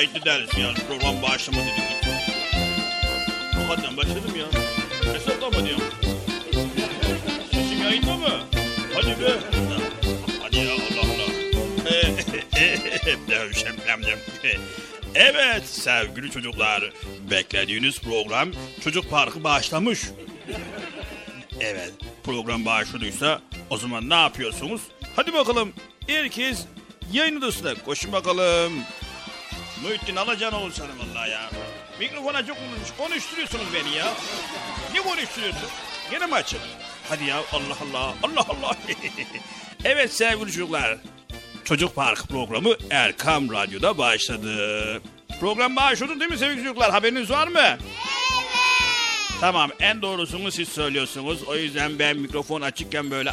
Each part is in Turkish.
Kayıtlı deriz yani program başlamadı dedi. Hakikaten başladım ya. Hesaplama diyorum. Sesim yayında mı? Hadi be. Hadi ya Allah Allah. evet sevgili çocuklar. Beklediğiniz program Çocuk Parkı başlamış. Evet program başladıysa o zaman ne yapıyorsunuz? Hadi bakalım herkes yayın odasına koşun bakalım. Muhittin alacan olur sana vallahi ya. Mikrofona çok konuş, konuşturuyorsunuz beni ya. Ne konuşturuyorsun? Gene mi açık? Hadi ya Allah Allah Allah Allah. evet sevgili çocuklar. Çocuk Park programı Erkam Radyo'da başladı. Program başladı değil mi sevgili çocuklar? Haberiniz var mı? Evet. Tamam en doğrusunu siz söylüyorsunuz. O yüzden ben mikrofon açıkken böyle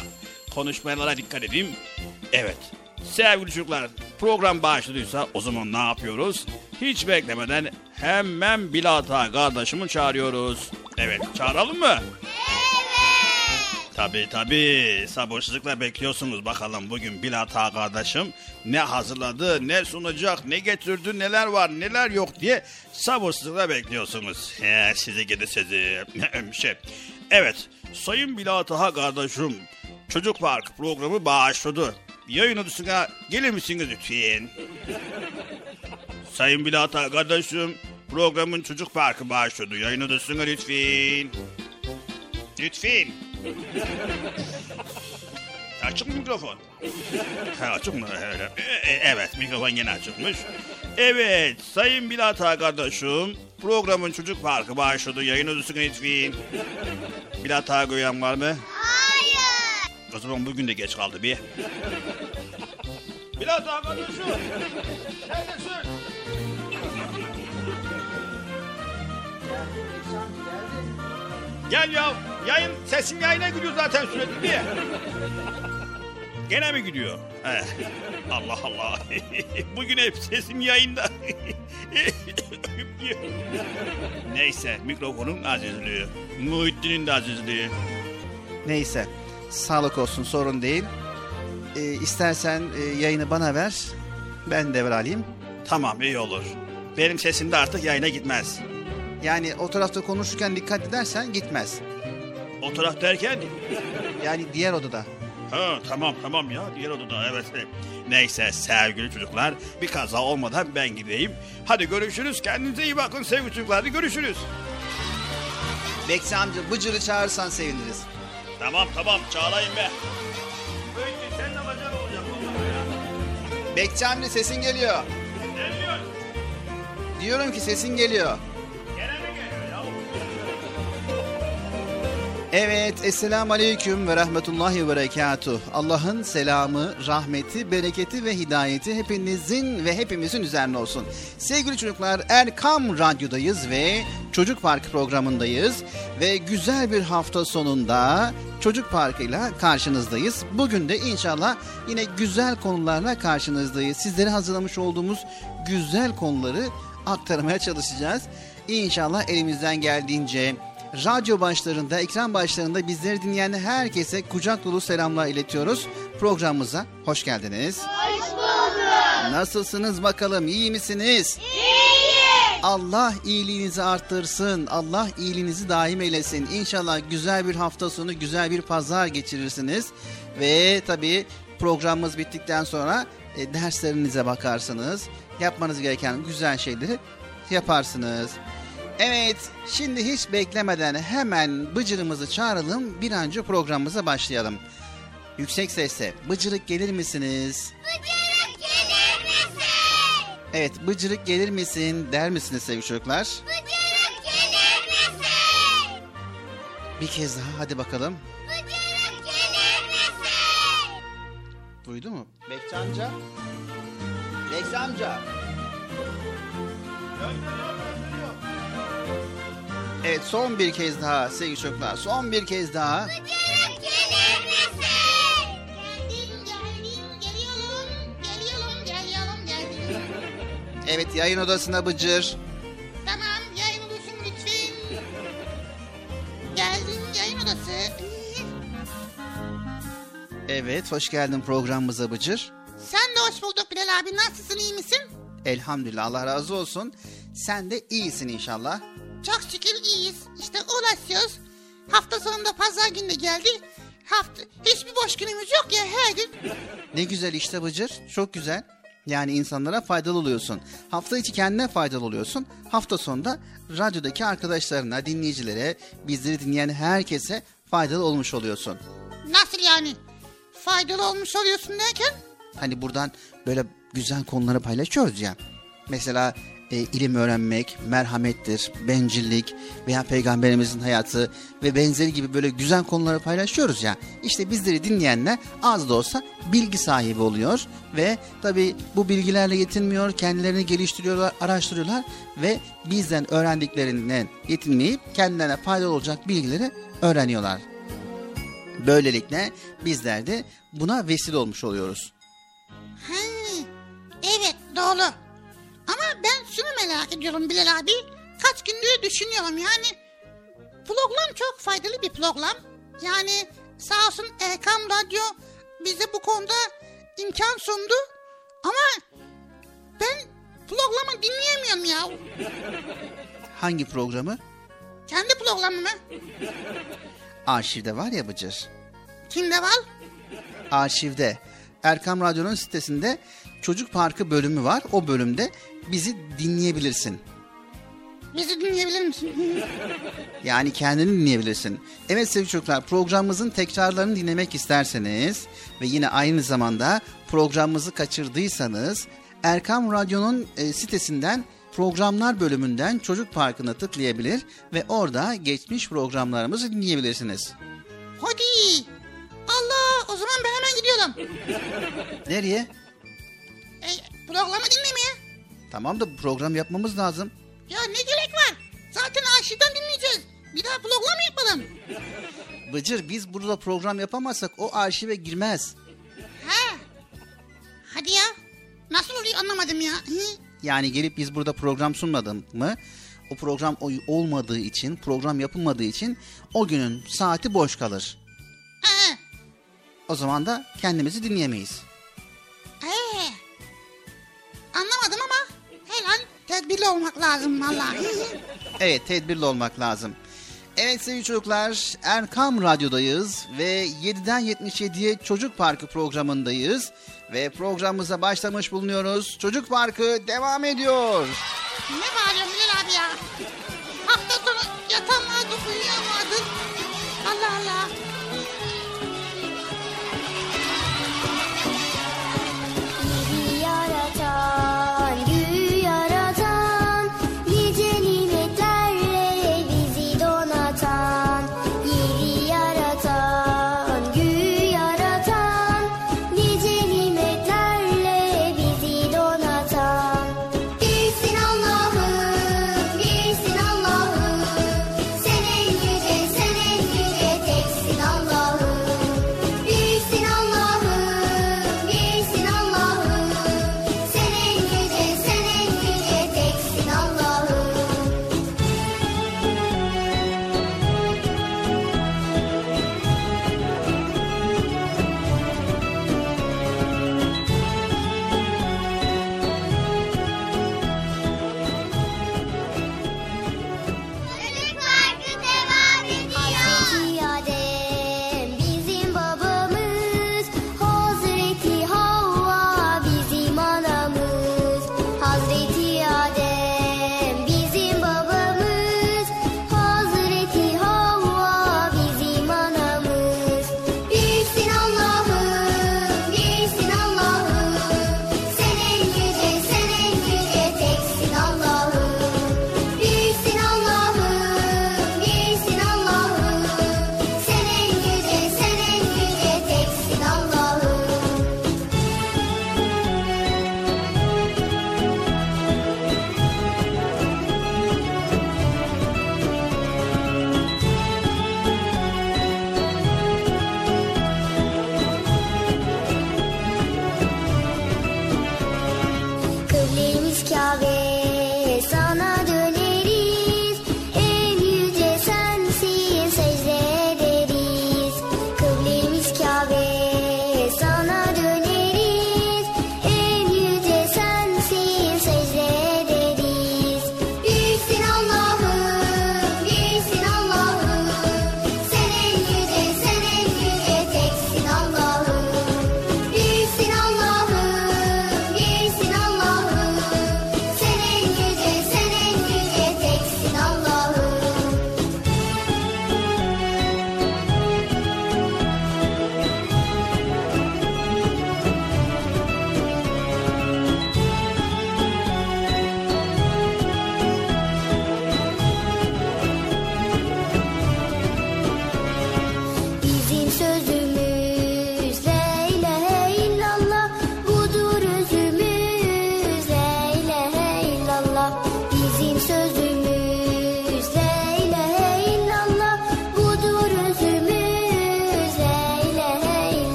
konuşmalara dikkat edeyim. Evet Sevgili çocuklar program başladıysa o zaman ne yapıyoruz? Hiç beklemeden hemen Bilata kardeşimi çağırıyoruz. Evet çağıralım mı? Evet. Tabii tabii sabırsızlıkla bekliyorsunuz bakalım bugün Bilata kardeşim ne hazırladı, ne sunacak, ne getirdi, neler var, neler yok diye sabırsızlıkla bekliyorsunuz. He, sizi gidi sizi. şey. Evet, Sayın Bilata kardeşim, Çocuk Park programı başladı yayın odasına gelir misiniz lütfen? Sayın Bilata kardeşim programın çocuk parkı başladı. Yayın odasına lütfen. Lütfen. Açık mı mikrofon? Ha, açık mı? E, e, evet mikrofon yine açıkmış. Evet Sayın Bilata kardeşim programın çocuk parkı başladı. Yayın odasına lütfen. Bilata gören var mı? O zaman bugün de geç kaldı bir. Biraz daha kardeşim. Neredesin? Gel ya. Yayın, sesim yayına gidiyor zaten sürekli diye. Gene mi gidiyor? Eh, Allah Allah. Bugün hep sesim yayında. Neyse mikrofonun azizliği. Muhittin'in de azizliği. Neyse. Sağlık olsun sorun değil. E, istersen e, yayını bana ver. Ben devralayım. Tamam iyi olur. Benim sesim de artık yayına gitmez. Yani o tarafta konuşurken dikkat edersen gitmez. O taraf derken? Yani diğer odada. Ha tamam tamam ya diğer odada evet. Neyse sevgili çocuklar bir kaza olmadan ben gideyim. Hadi görüşürüz kendinize iyi bakın sevgili çocuklar hadi görüşürüz. Bekçi amca Bıcır'ı çağırırsan seviniriz. Tamam tamam çağırayım be. Önce sen de bacan olacak vallahi ya. Bekçi amca sesin geliyor. Diyorsun? Diyorum ki sesin geliyor. Evet, Esselamu Aleyküm ve Rahmetullahi ve Berekatuh. Allah'ın selamı, rahmeti, bereketi ve hidayeti hepinizin ve hepimizin üzerine olsun. Sevgili çocuklar, Erkam Radyo'dayız ve Çocuk Parkı programındayız. Ve güzel bir hafta sonunda Çocuk Parkı'yla karşınızdayız. Bugün de inşallah yine güzel konularla karşınızdayız. Sizlere hazırlamış olduğumuz güzel konuları aktarmaya çalışacağız. İnşallah elimizden geldiğince radyo başlarında, ekran başlarında bizleri dinleyen herkese kucak dolu selamlar iletiyoruz. Programımıza hoş geldiniz. Hoş bulduk. Nasılsınız bakalım, iyi misiniz? İyiyiz. Allah iyiliğinizi arttırsın, Allah iyiliğinizi daim eylesin. İnşallah güzel bir hafta sonu, güzel bir pazar geçirirsiniz. Ve tabii programımız bittikten sonra e, derslerinize bakarsınız. Yapmanız gereken güzel şeyleri yaparsınız. Evet, şimdi hiç beklemeden hemen Bıcır'ımızı çağıralım, bir an önce programımıza başlayalım. Yüksek sesle, Bıcırık gelir misiniz? Bıcırık gelir misin? Evet, Bıcırık gelir misin der misiniz sevgili çocuklar? Bıcırık gelir misin? Bir kez daha hadi bakalım. Bıcırık gelir misin? Duydu mu? Bekçi amca. Bekçi amca. Evet son bir kez daha sevgili çocuklar. Son bir kez daha. Bıcırık gelir misin? Geldim geldim geliyorum. Geliyorum geliyorum geldim. Evet yayın odasına Bıcır. Tamam yayın odası lütfen. Geldim yayın odası. Evet hoş geldin programımıza Bıcır. Sen de hoş bulduk Bilal abi. Nasılsın iyi misin? Elhamdülillah Allah razı olsun. Sen de iyisin inşallah. Çok şükür uğraşıyoruz. Hafta sonunda pazar günü de geldi. Hafta hiçbir boş günümüz yok ya her gün. Ne güzel işte Bıcır. Çok güzel. Yani insanlara faydalı oluyorsun. Hafta içi kendine faydalı oluyorsun. Hafta sonunda radyodaki arkadaşlarına, dinleyicilere, bizleri dinleyen herkese faydalı olmuş oluyorsun. Nasıl yani? Faydalı olmuş oluyorsun derken? Hani buradan böyle güzel konuları paylaşıyoruz ya. Mesela e, ilim öğrenmek, merhamettir, bencillik veya peygamberimizin hayatı ve benzeri gibi böyle güzel konuları paylaşıyoruz ya. İşte bizleri dinleyenler az da olsa bilgi sahibi oluyor ve tabi bu bilgilerle yetinmiyor, kendilerini geliştiriyorlar, araştırıyorlar ve bizden öğrendiklerinden yetinmeyip kendilerine faydalı olacak bilgileri öğreniyorlar. Böylelikle bizler de buna vesile olmuş oluyoruz. Ha, evet doğru. Ama ben şunu merak ediyorum Bilal abi. Kaç gündür düşünüyorum yani. Program çok faydalı bir program. Yani sağ olsun Erkam Radyo bize bu konuda imkan sundu. Ama ben programı dinleyemiyorum ya. Hangi programı? Kendi programımı. Arşivde var ya Bıcır. Kimde var? Arşivde. Erkam Radyo'nun sitesinde Çocuk Parkı bölümü var. O bölümde bizi dinleyebilirsin. Bizi dinleyebilir misin? Yani kendini dinleyebilirsin. Evet sevgili çocuklar programımızın tekrarlarını dinlemek isterseniz ve yine aynı zamanda programımızı kaçırdıysanız Erkam Radyo'nun e, sitesinden programlar bölümünden Çocuk Parkı'na tıklayabilir ve orada geçmiş programlarımızı dinleyebilirsiniz. Hadi. Allah o zaman ben hemen gidiyorum. Nereye? E, programı dinlemeye. Tamam da program yapmamız lazım. Ya ne gerek var? Zaten arşivden dinleyeceğiz. Bir daha program yapalım. Bıcır biz burada program yapamazsak o arşive girmez. Ha. Hadi ya. Nasıl oluyor anlamadım ya. Hı? Yani gelip biz burada program sunmadık mı? O program olmadığı için, program yapılmadığı için o günün saati boş kalır. Ha. O zaman da kendimizi dinleyemeyiz. Ee. Anlamadım ama helal tedbirli olmak lazım vallahi. Evet, tedbirli olmak lazım. Evet sevgili çocuklar Erkam Radyo'dayız ve 7'den 77'ye Çocuk Parkı programındayız. Ve programımıza başlamış bulunuyoruz. Çocuk Parkı devam ediyor. Ne bağırıyorsun Bilal abi ya? Hafta sonu yatamadın, uyuyamadın. Allah Allah.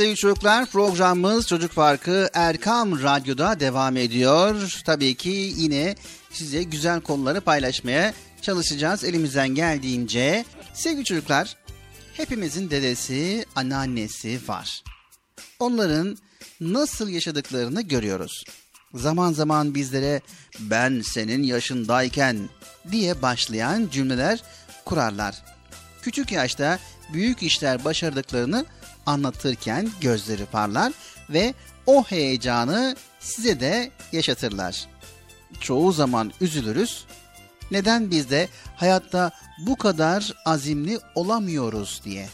Sevgili çocuklar programımız Çocuk Parkı Erkam Radyo'da devam ediyor. Tabii ki yine size güzel konuları paylaşmaya çalışacağız elimizden geldiğince. Sevgili çocuklar hepimizin dedesi, anneannesi var. Onların nasıl yaşadıklarını görüyoruz. zaman zaman bizlere ben senin yaşındayken diye başlayan cümleler kurarlar. Küçük yaşta büyük işler başardıklarını anlatırken gözleri parlar ve o heyecanı size de yaşatırlar. Çoğu zaman üzülürüz. Neden biz de hayatta bu kadar azimli olamıyoruz diye.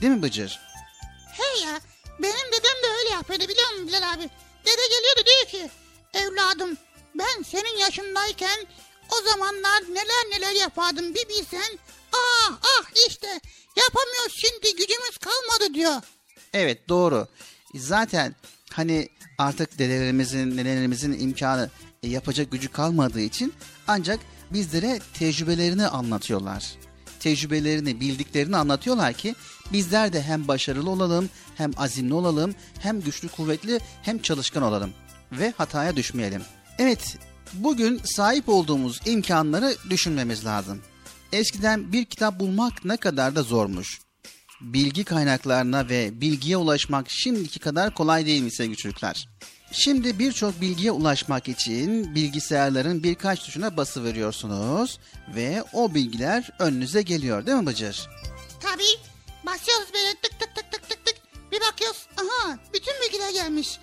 Değil mi Bıcır? He ya benim dedem de öyle yapıyordu biliyor musun Bilal abi? Dede geliyordu diyor ki evladım ben senin yaşındayken o zamanlar neler neler yapardım bir bilsen. Ah ah işte yapamıyoruz şimdi gücümüz kalmadı diyor. Evet doğru. Zaten hani artık dedelerimizin, nenelerimizin imkanı e, yapacak gücü kalmadığı için ancak bizlere tecrübelerini anlatıyorlar. Tecrübelerini, bildiklerini anlatıyorlar ki bizler de hem başarılı olalım, hem azimli olalım, hem güçlü kuvvetli, hem çalışkan olalım ve hataya düşmeyelim. Evet, bugün sahip olduğumuz imkanları düşünmemiz lazım. Eskiden bir kitap bulmak ne kadar da zormuş bilgi kaynaklarına ve bilgiye ulaşmak şimdiki kadar kolay değil mi sevgili çocuklar? Şimdi birçok bilgiye ulaşmak için bilgisayarların birkaç tuşuna bası veriyorsunuz ve o bilgiler önünüze geliyor değil mi Bıcır? Tabii basıyoruz böyle tık tık tık tık tık tık bir bakıyoruz aha bütün bilgiler gelmiş.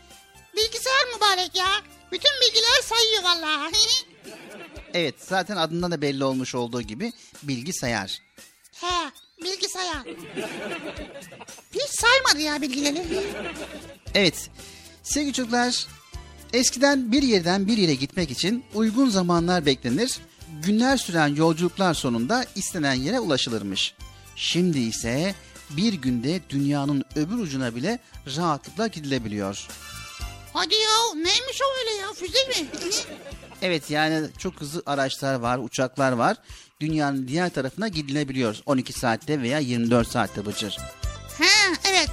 Bilgisayar mübarek ya bütün bilgiler sayıyor vallahi. Evet zaten adından da belli olmuş olduğu gibi bilgisayar. He bilgisayar. Hiç saymadı ya bilgileri. Evet sevgili çocuklar eskiden bir yerden bir yere gitmek için uygun zamanlar beklenir. Günler süren yolculuklar sonunda istenen yere ulaşılırmış. Şimdi ise bir günde dünyanın öbür ucuna bile rahatlıkla gidilebiliyor. Hadi ya neymiş o öyle ya füze mi? Evet yani çok hızlı araçlar var, uçaklar var. Dünyanın diğer tarafına gidilebiliyor 12 saatte veya 24 saatte Bıcır. He evet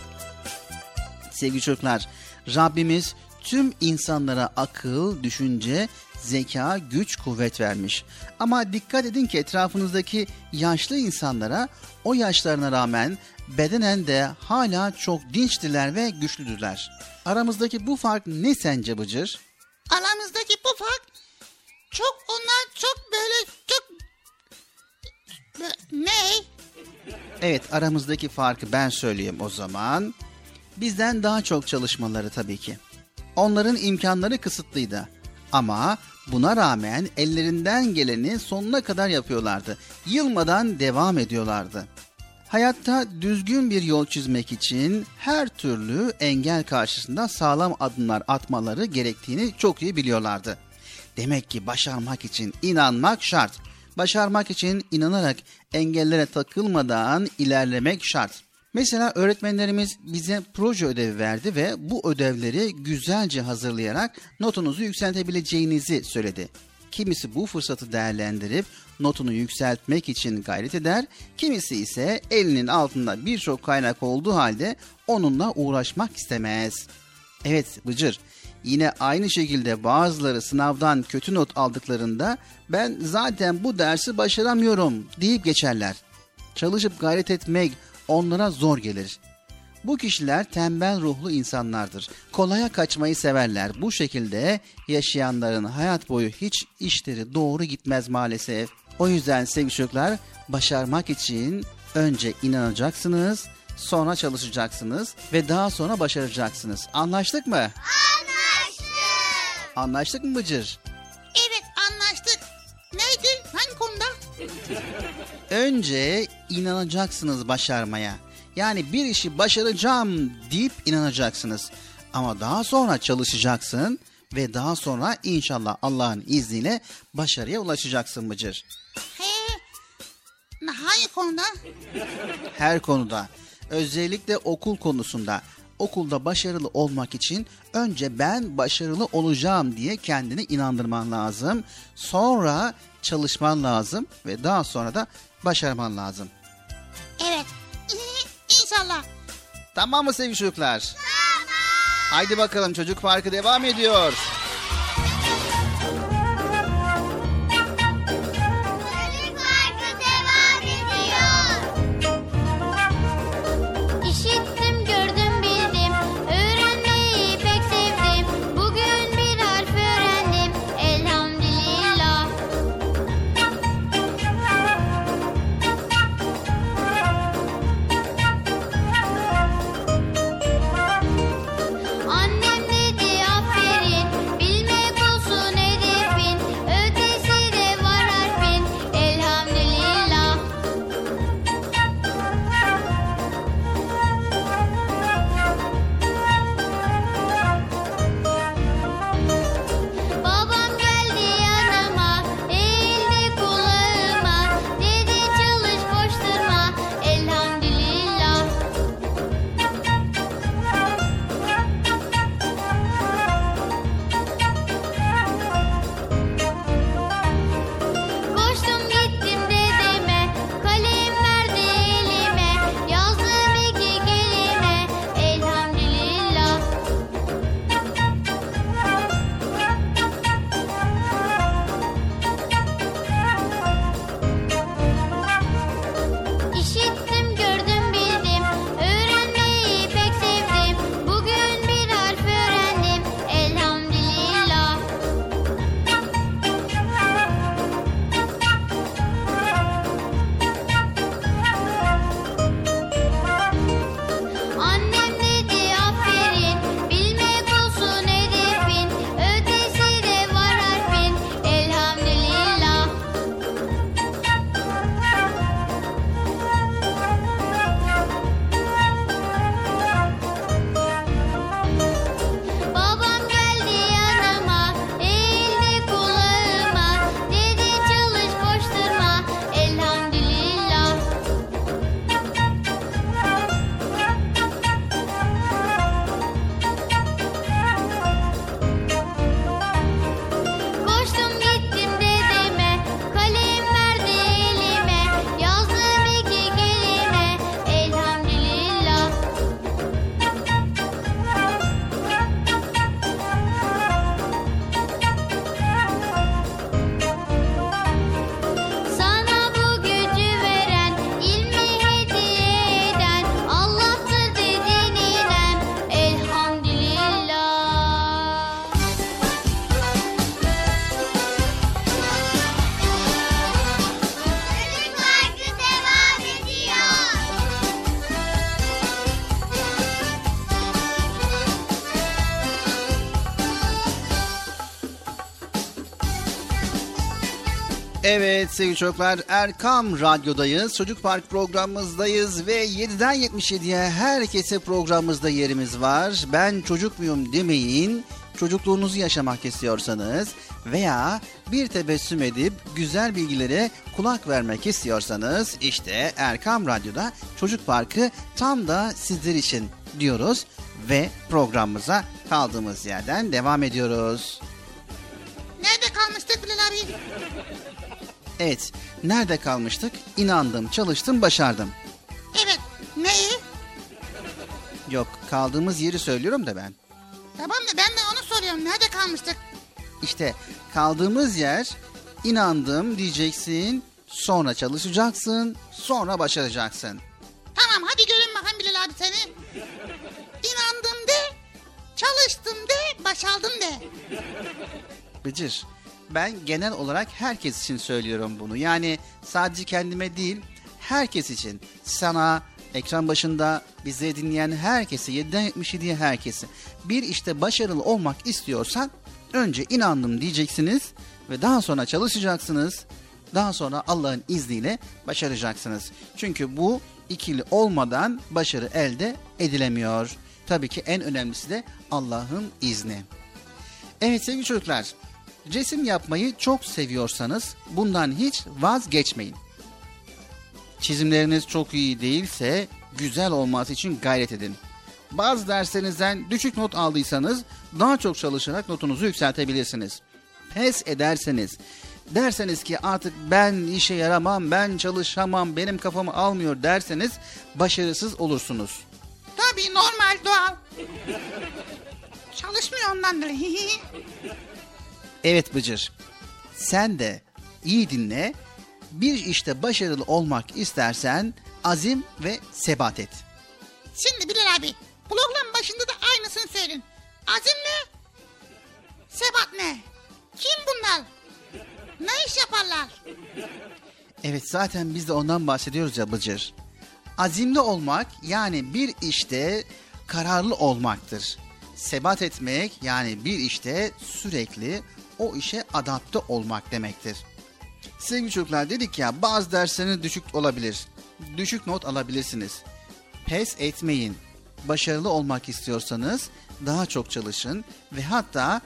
Sevgili çocuklar, Rabbimiz tüm insanlara akıl, düşünce, zeka, güç, kuvvet vermiş. Ama dikkat edin ki etrafınızdaki yaşlı insanlara o yaşlarına rağmen bedenen de hala çok dinçtiler ve güçlüdürler. Aramızdaki bu fark ne sence Bıcır? aramızdaki bu fark çok onlar çok böyle çok ne? Evet aramızdaki farkı ben söyleyeyim o zaman. Bizden daha çok çalışmaları tabii ki. Onların imkanları kısıtlıydı. Ama buna rağmen ellerinden geleni sonuna kadar yapıyorlardı. Yılmadan devam ediyorlardı. Hayatta düzgün bir yol çizmek için her türlü engel karşısında sağlam adımlar atmaları gerektiğini çok iyi biliyorlardı. Demek ki başarmak için inanmak şart. Başarmak için inanarak engellere takılmadan ilerlemek şart. Mesela öğretmenlerimiz bize proje ödevi verdi ve bu ödevleri güzelce hazırlayarak notunuzu yükseltebileceğinizi söyledi. Kimisi bu fırsatı değerlendirip notunu yükseltmek için gayret eder, kimisi ise elinin altında birçok kaynak olduğu halde onunla uğraşmak istemez. Evet Bıcır, yine aynı şekilde bazıları sınavdan kötü not aldıklarında ben zaten bu dersi başaramıyorum deyip geçerler. Çalışıp gayret etmek onlara zor gelir. Bu kişiler tembel ruhlu insanlardır. Kolaya kaçmayı severler. Bu şekilde yaşayanların hayat boyu hiç işleri doğru gitmez maalesef. O yüzden sevgili çocuklar başarmak için önce inanacaksınız, sonra çalışacaksınız ve daha sonra başaracaksınız. Anlaştık mı? Anlaştık. Anlaştık mı Bıcır? Evet anlaştık. Neydi? Hangi konuda? Önce inanacaksınız başarmaya. Yani bir işi başaracağım deyip inanacaksınız. Ama daha sonra çalışacaksın ve daha sonra inşallah Allah'ın izniyle başarıya ulaşacaksın Bıcır. He. Hangi konuda? Her konuda, özellikle okul konusunda. Okulda başarılı olmak için önce ben başarılı olacağım diye kendini inandırman lazım. Sonra çalışman lazım ve daha sonra da başarman lazım. Evet. İnşallah. Tamam mı sevgili çocuklar? Tamam. Haydi bakalım çocuk parkı devam ediyor. Evet sevgili çocuklar Erkam Radyo'dayız. Çocuk Park programımızdayız ve 7'den 77'ye herkese programımızda yerimiz var. Ben çocuk muyum demeyin. Çocukluğunuzu yaşamak istiyorsanız veya bir tebessüm edip güzel bilgilere kulak vermek istiyorsanız işte Erkam Radyo'da Çocuk Parkı tam da sizler için diyoruz ve programımıza kaldığımız yerden devam ediyoruz. Nerede kalmıştık Bilal abi? Evet, nerede kalmıştık? İnandım, çalıştım, başardım. Evet. Neyi? Yok, kaldığımız yeri söylüyorum da ben. Tamam da ben de onu soruyorum. Nerede kalmıştık? İşte kaldığımız yer inandım diyeceksin, sonra çalışacaksın, sonra başaracaksın. Tamam hadi görün bakayım Bilal abi seni. İnandım de, çalıştım de, başardım de. Bıcır, ben genel olarak herkes için söylüyorum bunu. Yani sadece kendime değil, herkes için. Sana, ekran başında bizi dinleyen herkese, 7'den 77'ye herkese. Bir işte başarılı olmak istiyorsan önce inandım diyeceksiniz ve daha sonra çalışacaksınız. Daha sonra Allah'ın izniyle başaracaksınız. Çünkü bu ikili olmadan başarı elde edilemiyor. Tabii ki en önemlisi de Allah'ın izni. Evet sevgili çocuklar, resim yapmayı çok seviyorsanız bundan hiç vazgeçmeyin. Çizimleriniz çok iyi değilse güzel olması için gayret edin. Bazı derslerinizden düşük not aldıysanız daha çok çalışarak notunuzu yükseltebilirsiniz. Pes ederseniz, derseniz ki artık ben işe yaramam, ben çalışamam, benim kafamı almıyor derseniz başarısız olursunuz. Tabii normal, doğal. Çalışmıyor ondandır. Evet Bıcır. Sen de iyi dinle. Bir işte başarılı olmak istersen azim ve sebat et. Şimdi Bilal abi, program başında da aynısını söyleyin. Azim ne? Sebat ne? Kim bunlar? Ne iş yaparlar? Evet zaten biz de ondan bahsediyoruz ya Bıcır. Azimli olmak yani bir işte kararlı olmaktır. Sebat etmek yani bir işte sürekli o işe adapte olmak demektir. Sevgili çocuklar dedik ya bazı dersleriniz düşük olabilir. Düşük not alabilirsiniz. Pes etmeyin. Başarılı olmak istiyorsanız daha çok çalışın ve hatta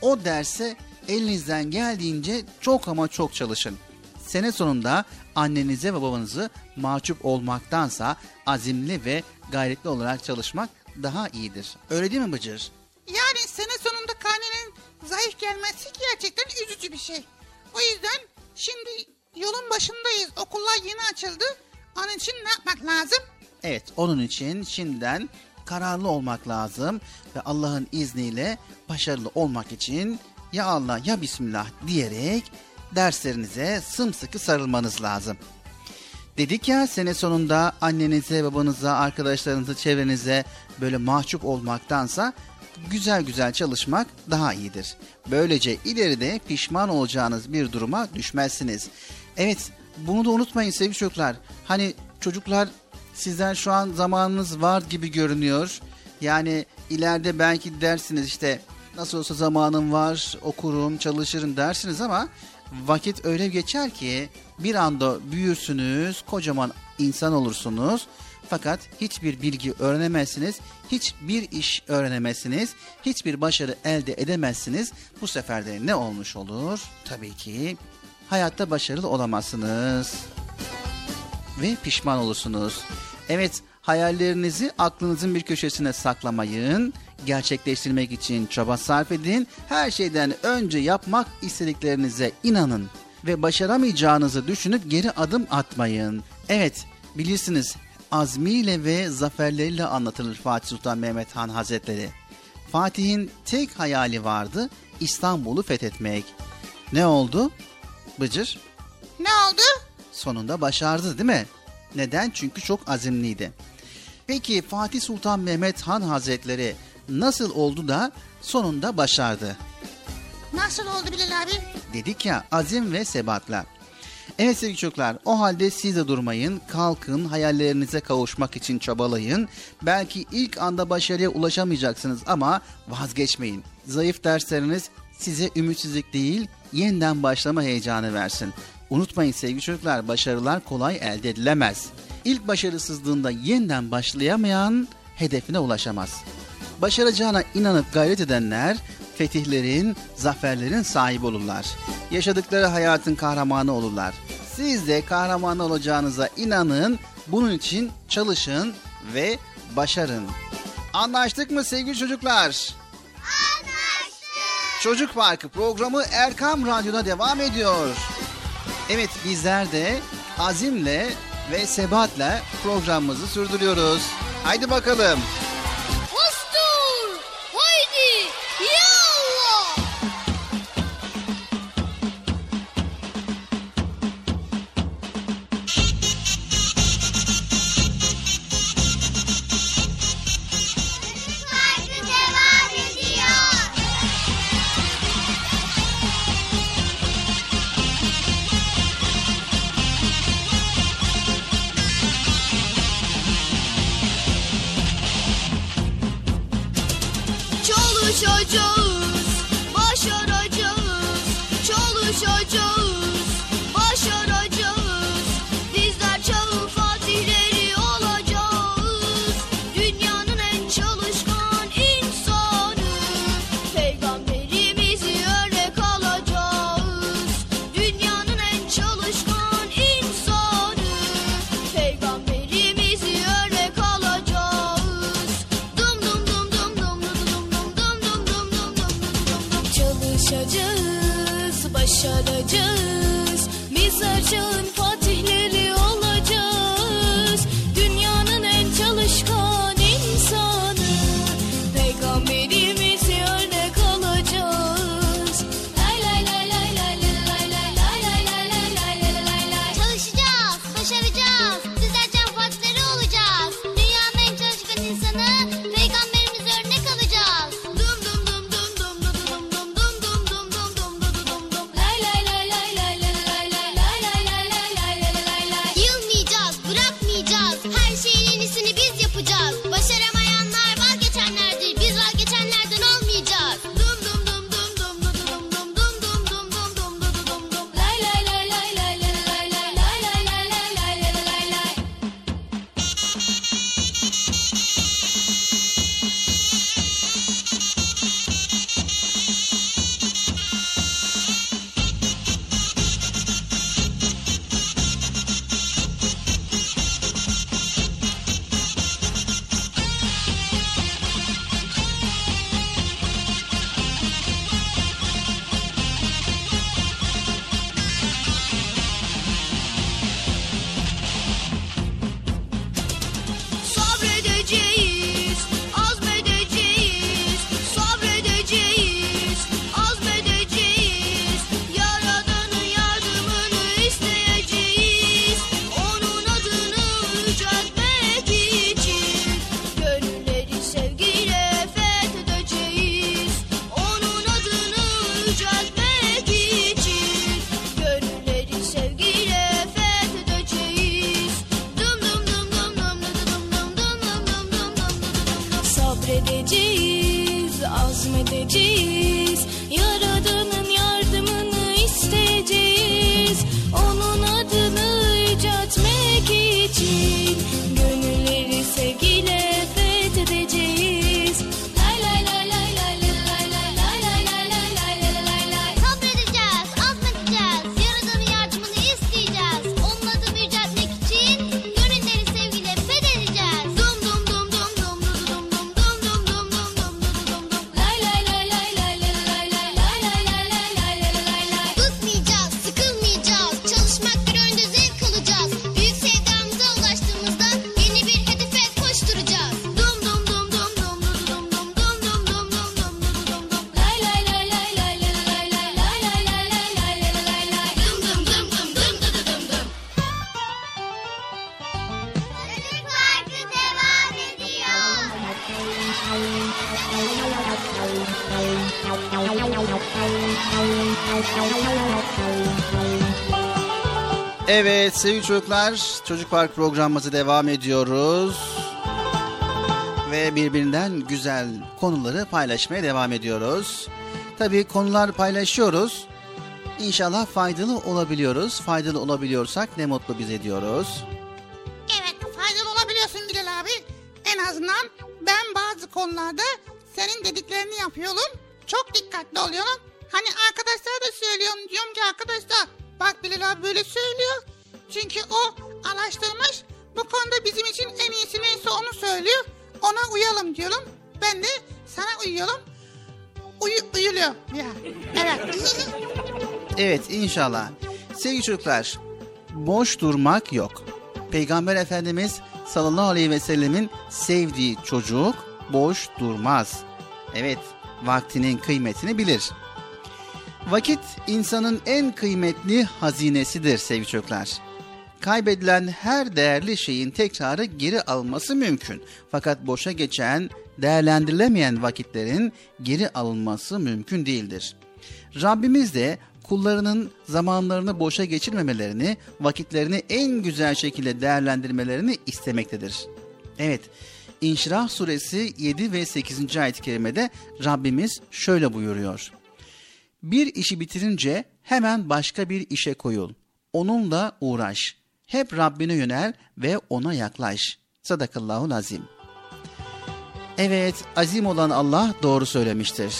o derse elinizden geldiğince çok ama çok çalışın. Sene sonunda annenize ve babanızı mahcup olmaktansa azimli ve gayretli olarak çalışmak daha iyidir. Öyle değil mi Bıcır? Yani sene sonunda karnenin zayıf gelmesi gerçekten üzücü bir şey. O yüzden şimdi yolun başındayız. Okullar yeni açıldı. Onun için ne yapmak lazım? Evet, onun için şimdiden kararlı olmak lazım ve Allah'ın izniyle başarılı olmak için ya Allah ya Bismillah diyerek derslerinize sımsıkı sarılmanız lazım. Dedik ya sene sonunda annenize, babanıza, arkadaşlarınıza, çevrenize böyle mahcup olmaktansa güzel güzel çalışmak daha iyidir. Böylece ileride pişman olacağınız bir duruma düşmezsiniz. Evet bunu da unutmayın sevgili çocuklar. Hani çocuklar sizden şu an zamanınız var gibi görünüyor. Yani ileride belki dersiniz işte nasıl olsa zamanım var okurum çalışırım dersiniz ama vakit öyle geçer ki bir anda büyürsünüz kocaman insan olursunuz. Fakat hiçbir bilgi öğrenemezsiniz, hiçbir iş öğrenemezsiniz, hiçbir başarı elde edemezsiniz. Bu sefer de ne olmuş olur? Tabii ki hayatta başarılı olamazsınız ve pişman olursunuz. Evet, hayallerinizi aklınızın bir köşesine saklamayın. Gerçekleştirmek için çaba sarf edin. Her şeyden önce yapmak istediklerinize inanın ve başaramayacağınızı düşünüp geri adım atmayın. Evet, bilirsiniz azmiyle ve zaferleriyle anlatılır Fatih Sultan Mehmet Han Hazretleri. Fatih'in tek hayali vardı İstanbul'u fethetmek. Ne oldu? Bıcır Ne oldu? sonunda başardı değil mi? Neden? Çünkü çok azimliydi. Peki Fatih Sultan Mehmet Han Hazretleri nasıl oldu da sonunda başardı? Nasıl oldu Bilal abi? Dedik ya azim ve sebatla. Evet sevgili çocuklar o halde siz de durmayın, kalkın, hayallerinize kavuşmak için çabalayın. Belki ilk anda başarıya ulaşamayacaksınız ama vazgeçmeyin. Zayıf dersleriniz size ümitsizlik değil, yeniden başlama heyecanı versin. Unutmayın sevgili çocuklar, başarılar kolay elde edilemez. İlk başarısızlığında yeniden başlayamayan hedefine ulaşamaz. Başaracağına inanıp gayret edenler fetihlerin, zaferlerin sahibi olurlar. Yaşadıkları hayatın kahramanı olurlar. Siz de kahraman olacağınıza inanın, bunun için çalışın ve başarın. Anlaştık mı sevgili çocuklar? Anlaştık. Çocuk Parkı programı Erkam Radyo'da devam ediyor. Evet bizler de azimle ve sebatla programımızı sürdürüyoruz. Haydi bakalım. Sevgili çocuklar, Çocuk Park programımızı devam ediyoruz. Ve birbirinden güzel konuları paylaşmaya devam ediyoruz. Tabii konular paylaşıyoruz. İnşallah faydalı olabiliyoruz. Faydalı olabiliyorsak ne mutlu bize diyoruz. Evet, faydalı olabiliyorsun Bilal abi. En azından ben bazı konularda senin dediklerini yapıyorum. Çok dikkatli oluyorum. Hani arkadaşlara da söylüyorum. Diyorum ki arkadaşlar bak Bilal abi böyle söylüyor çünkü o araştırmış. Bu konuda bizim için en iyisi neyse onu söylüyor. Ona uyalım diyorum. Ben de sana uyuyorum. Uyu, uyuluyor. Ya. Evet. Evet inşallah. Sevgili çocuklar, boş durmak yok. Peygamber Efendimiz sallallahu aleyhi ve sellemin sevdiği çocuk boş durmaz. Evet, vaktinin kıymetini bilir. Vakit insanın en kıymetli hazinesidir sevgili çocuklar. Kaybedilen her değerli şeyin tekrarı geri alması mümkün. Fakat boşa geçen, değerlendirilemeyen vakitlerin geri alınması mümkün değildir. Rabbimiz de kullarının zamanlarını boşa geçirmemelerini, vakitlerini en güzel şekilde değerlendirmelerini istemektedir. Evet, İnşirah suresi 7 ve 8. ayet-i kerimede Rabbimiz şöyle buyuruyor. Bir işi bitirince hemen başka bir işe koyul. Onunla uğraş. Hep Rabbine yönel ve ona yaklaş. Sadakallahu azim. Evet, azim olan Allah doğru söylemiştir.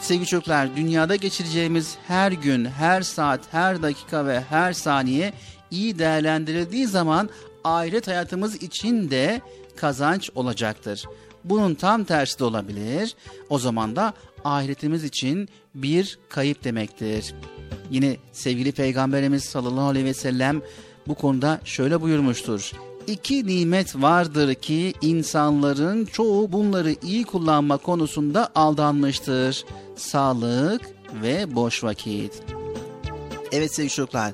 Sevgili çocuklar, dünyada geçireceğimiz her gün, her saat, her dakika ve her saniye iyi değerlendirildiği zaman ahiret hayatımız için de kazanç olacaktır. Bunun tam tersi de olabilir. O zaman da ahiretimiz için bir kayıp demektir. Yine sevgili Peygamberimiz sallallahu aleyhi ve sellem bu konuda şöyle buyurmuştur. İki nimet vardır ki insanların çoğu bunları iyi kullanma konusunda aldanmıştır. Sağlık ve boş vakit. Evet sevgili çocuklar,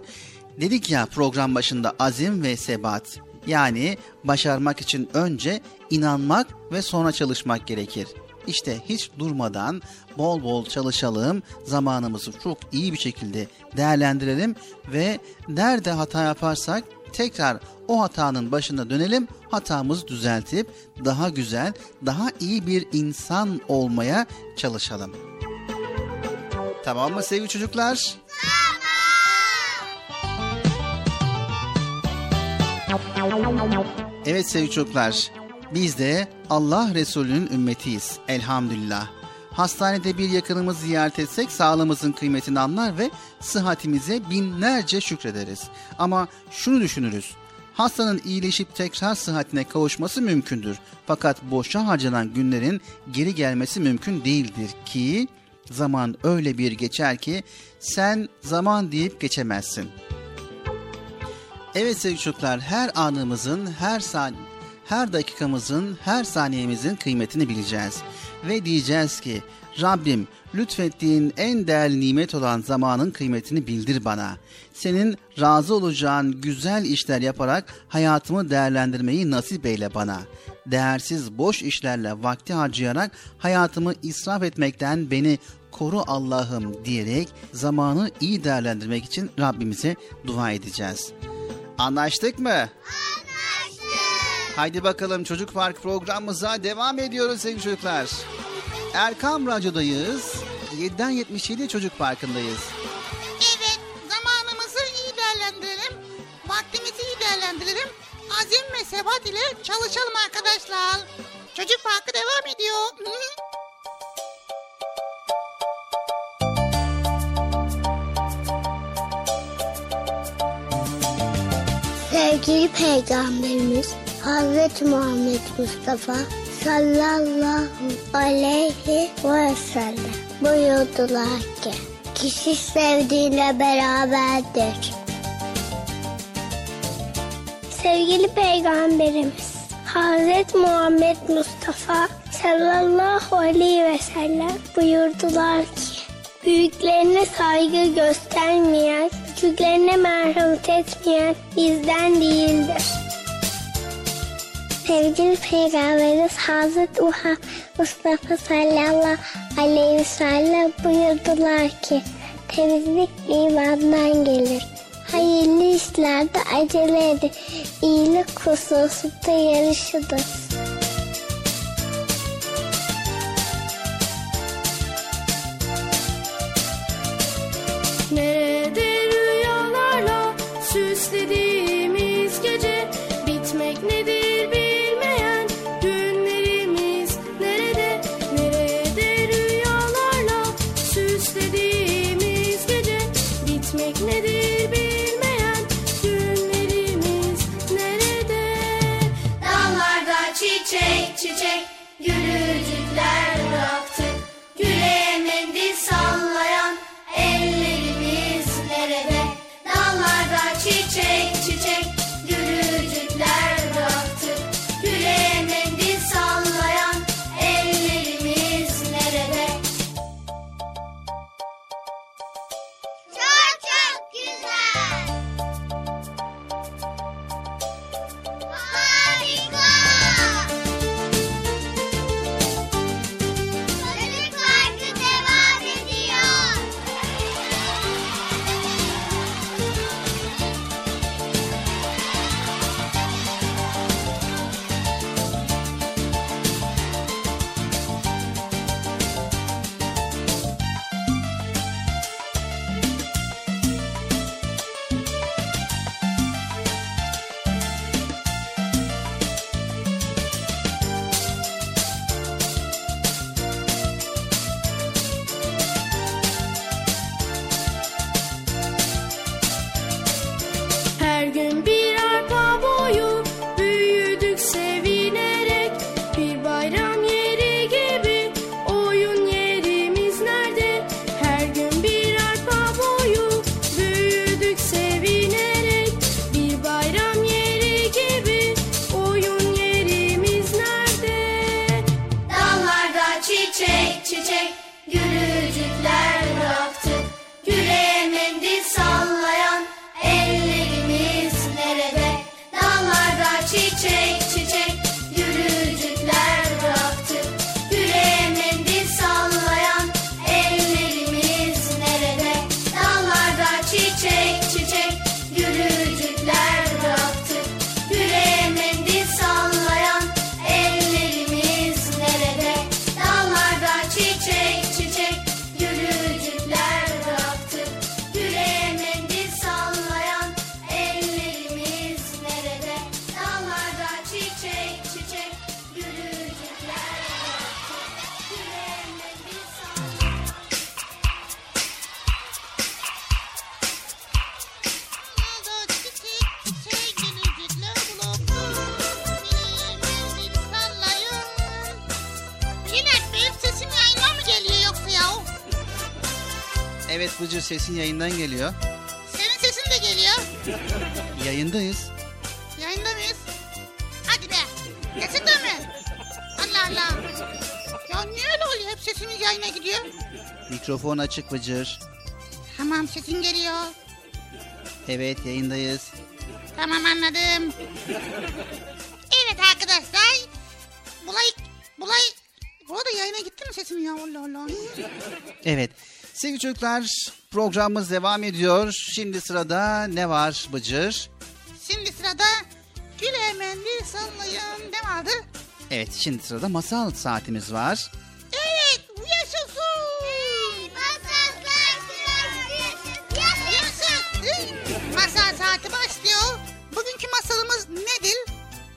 dedik ya program başında azim ve sebat. Yani başarmak için önce inanmak ve sonra çalışmak gerekir. İşte hiç durmadan bol bol çalışalım, zamanımızı çok iyi bir şekilde değerlendirelim ve nerede hata yaparsak tekrar o hatanın başına dönelim, hatamızı düzeltip daha güzel, daha iyi bir insan olmaya çalışalım. Tamam mı sevgili çocuklar? Evet sevgili çocuklar, biz de Allah Resulü'nün ümmetiyiz elhamdülillah. Hastanede bir yakınımız ziyaret etsek sağlığımızın kıymetini anlar ve sıhhatimize binlerce şükrederiz. Ama şunu düşünürüz. Hastanın iyileşip tekrar sıhhatine kavuşması mümkündür. Fakat boşa harcanan günlerin geri gelmesi mümkün değildir ki zaman öyle bir geçer ki sen zaman deyip geçemezsin. Evet sevgili çocuklar her anımızın, her san her dakikamızın, her saniyemizin kıymetini bileceğiz. Ve diyeceğiz ki Rabbim lütfettiğin en değerli nimet olan zamanın kıymetini bildir bana. Senin razı olacağın güzel işler yaparak hayatımı değerlendirmeyi nasip eyle bana. Değersiz boş işlerle vakti harcayarak hayatımı israf etmekten beni koru Allah'ım diyerek zamanı iyi değerlendirmek için Rabbimize dua edeceğiz. Anlaştık mı? Anlaştık. Haydi bakalım Çocuk Park programımıza devam ediyoruz sevgili çocuklar. Erkam Radyo'dayız. 7'den 77 Çocuk Parkı'ndayız. Evet, zamanımızı iyi değerlendirelim. Vaktimizi iyi değerlendirelim. Azim ve sebat ile çalışalım arkadaşlar. Çocuk Parkı devam ediyor. Sevgili Peygamberimiz Hazreti Muhammed Mustafa sallallahu aleyhi ve sellem buyurdular ki kişi sevdiğiyle beraberdir. Sevgili Peygamberimiz Hazreti Muhammed Mustafa sallallahu aleyhi ve sellem buyurdular ki Büyüklerine saygı göstermeyen, küçüklerine merhamet etmeyen bizden değildir. Sevgili Peygamberimiz Hazreti Muhammed Mustafa sallallahu aleyhi ve sellem buyurdular ki temizlik imandan gelir. Hayırlı işlerde acele edin. İyilik hususunda yarışınız. Sesin yayından geliyor. Senin sesin de geliyor. Yayındayız. Yayında mıyız? Hadi be. Kesin de mi? Allah Allah. Ya niye öyle oluyor? Hep sesimiz yayına gidiyor. Mikrofon açık Bıcır. Tamam sesin geliyor. Evet yayındayız. Tamam anladım. Evet arkadaşlar. Bulay, bulay. Bu arada yayına gitti mi sesim ya? Allah Allah. Evet. Sevgili çocuklar programımız devam ediyor. Şimdi sırada ne var Bıcır? Şimdi sırada Güle mendil sallayın ne vardı? Evet şimdi sırada masal saatimiz var. Evet yaşasın. Masal saati başlıyor. Bugünkü masalımız nedir?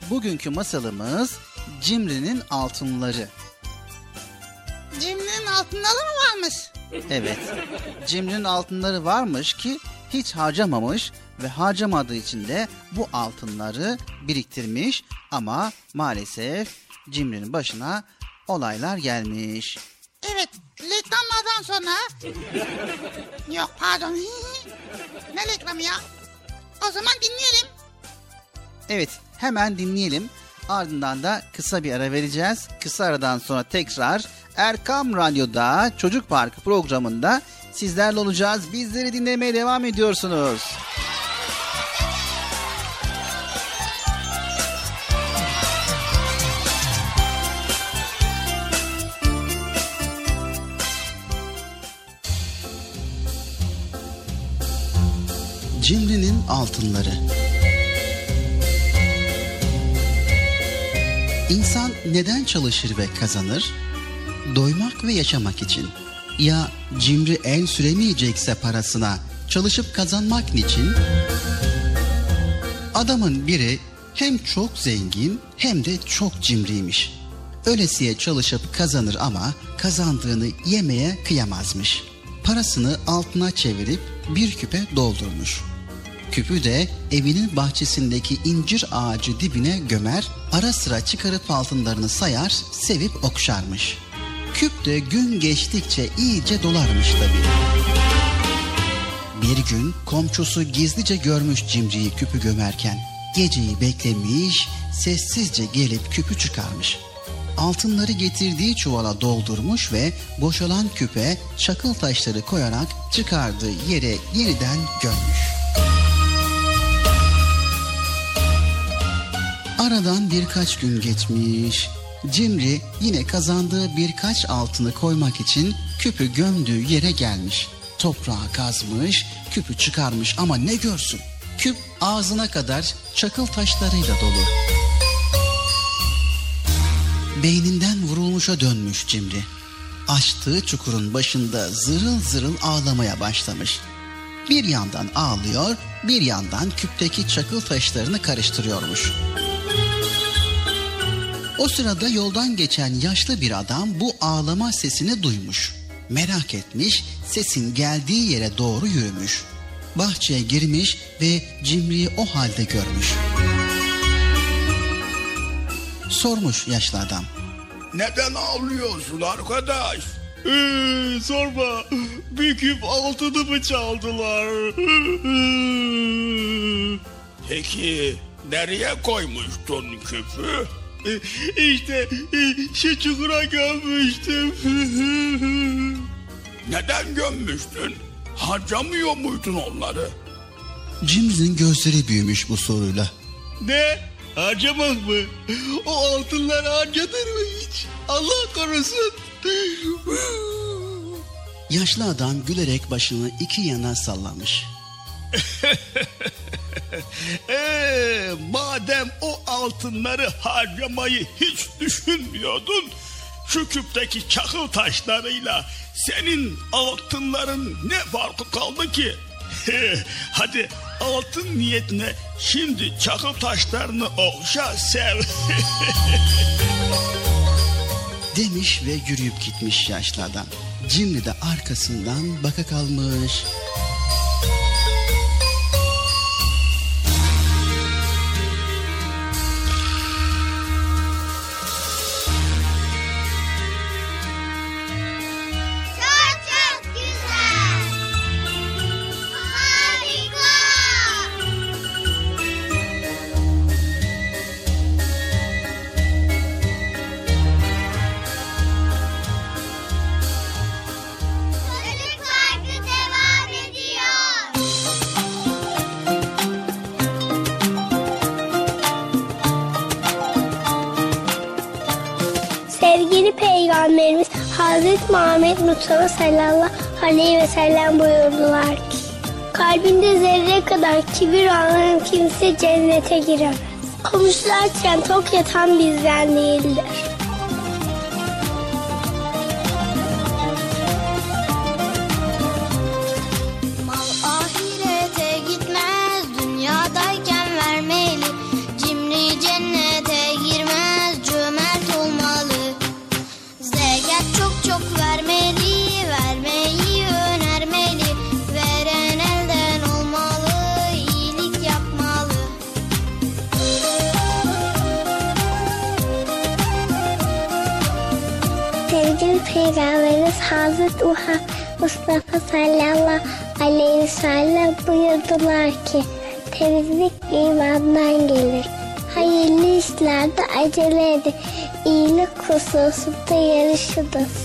Bugünkü masalımız Cimri'nin altınları. Cemre'nin altındalı mı varmış? Evet. Cimri'nin altınları varmış ki hiç harcamamış ve harcamadığı için de bu altınları biriktirmiş ama maalesef Cimri'nin başına olaylar gelmiş. Evet, reklamlardan sonra... Yok pardon. ne reklamı ya? O zaman dinleyelim. Evet hemen dinleyelim. Ardından da kısa bir ara vereceğiz. Kısa aradan sonra tekrar Erkam Radyo'da Çocuk Parkı programında sizlerle olacağız. Bizleri dinlemeye devam ediyorsunuz. Cimri'nin altınları. İnsan neden çalışır ve kazanır? Doymak ve yaşamak için. Ya cimri el süremeyecekse parasına çalışıp kazanmak niçin? Adamın biri hem çok zengin hem de çok cimriymiş. Ölesiye çalışıp kazanır ama kazandığını yemeye kıyamazmış. Parasını altına çevirip bir küpe doldurmuş. Küpü de evinin bahçesindeki incir ağacı dibine gömer, ara sıra çıkarıp altınlarını sayar, sevip okşarmış. Küp de gün geçtikçe iyice dolarmış tabii. Bir gün komşusu gizlice görmüş cimriyi küpü gömerken. Geceyi beklemiş, sessizce gelip küpü çıkarmış. Altınları getirdiği çuvala doldurmuş ve boşalan küpe çakıl taşları koyarak çıkardığı yere yeniden gömmüş. Aradan birkaç gün geçmiş. Cimri yine kazandığı birkaç altını koymak için küpü gömdüğü yere gelmiş. Toprağı kazmış, küpü çıkarmış ama ne görsün? Küp ağzına kadar çakıl taşlarıyla dolu. Beyninden vurulmuşa dönmüş Cimri. Açtığı çukurun başında zırıl zırıl ağlamaya başlamış. Bir yandan ağlıyor, bir yandan küpteki çakıl taşlarını karıştırıyormuş. O sırada yoldan geçen yaşlı bir adam bu ağlama sesini duymuş. Merak etmiş, sesin geldiği yere doğru yürümüş. Bahçeye girmiş ve Cimri'yi o halde görmüş. Sormuş yaşlı adam. Neden ağlıyorsun arkadaş? Ee, sorma. Bir küp altınımı çaldılar. Peki nereye koymuştun küpü? İşte şu çukura gömmüştüm. Neden gömmüştün? Harcamıyor muydun onları? Cimri'nin gözleri büyümüş bu soruyla. Ne? Harcamak mı? O altınları harcadın mı hiç? Allah korusun. Yaşlı adam gülerek başını iki yana sallamış. Ee, madem o altınları harcamayı hiç düşünmüyordun, şu küpteki çakıl taşlarıyla senin altınların ne farkı kaldı ki? Hadi altın niyetine şimdi çakıl taşlarını okşa sev. Demiş ve yürüyüp gitmiş yaşlı adam. Cimri de arkasından baka kalmış. Muhammed Mustafa sallallahu aleyhi ve sellem buyurdular ki Kalbinde zerre kadar kibir olan kimse cennete giremez. Komşularken tok yatan bizden değildir. Muhammed Mustafa sallallahu aleyhi ve sellem buyurdular ki temizlik imandan gelir. Hayırlı işlerde acele edin. İyilik hususunda yarışınız.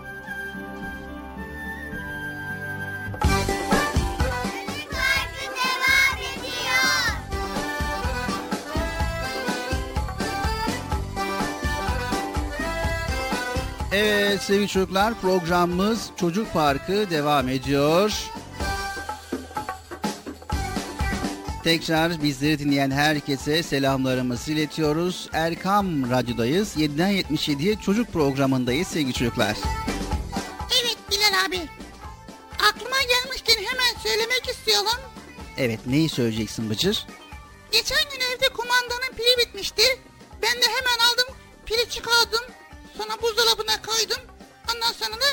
Evet sevgili çocuklar programımız Çocuk Parkı devam ediyor. Tekrar bizleri dinleyen herkese selamlarımızı iletiyoruz. Erkam Radyo'dayız. 7'den 77'ye çocuk programındayız sevgili çocuklar. Evet Bilal abi. Aklıma gelmişken hemen söylemek istiyorum. Evet neyi söyleyeceksin Bıcır? Geçen gün evde kumandanın pili bitmişti. Ben de hemen aldım pili çıkardım. Sonra buzdolabına koydum. Ondan sonra da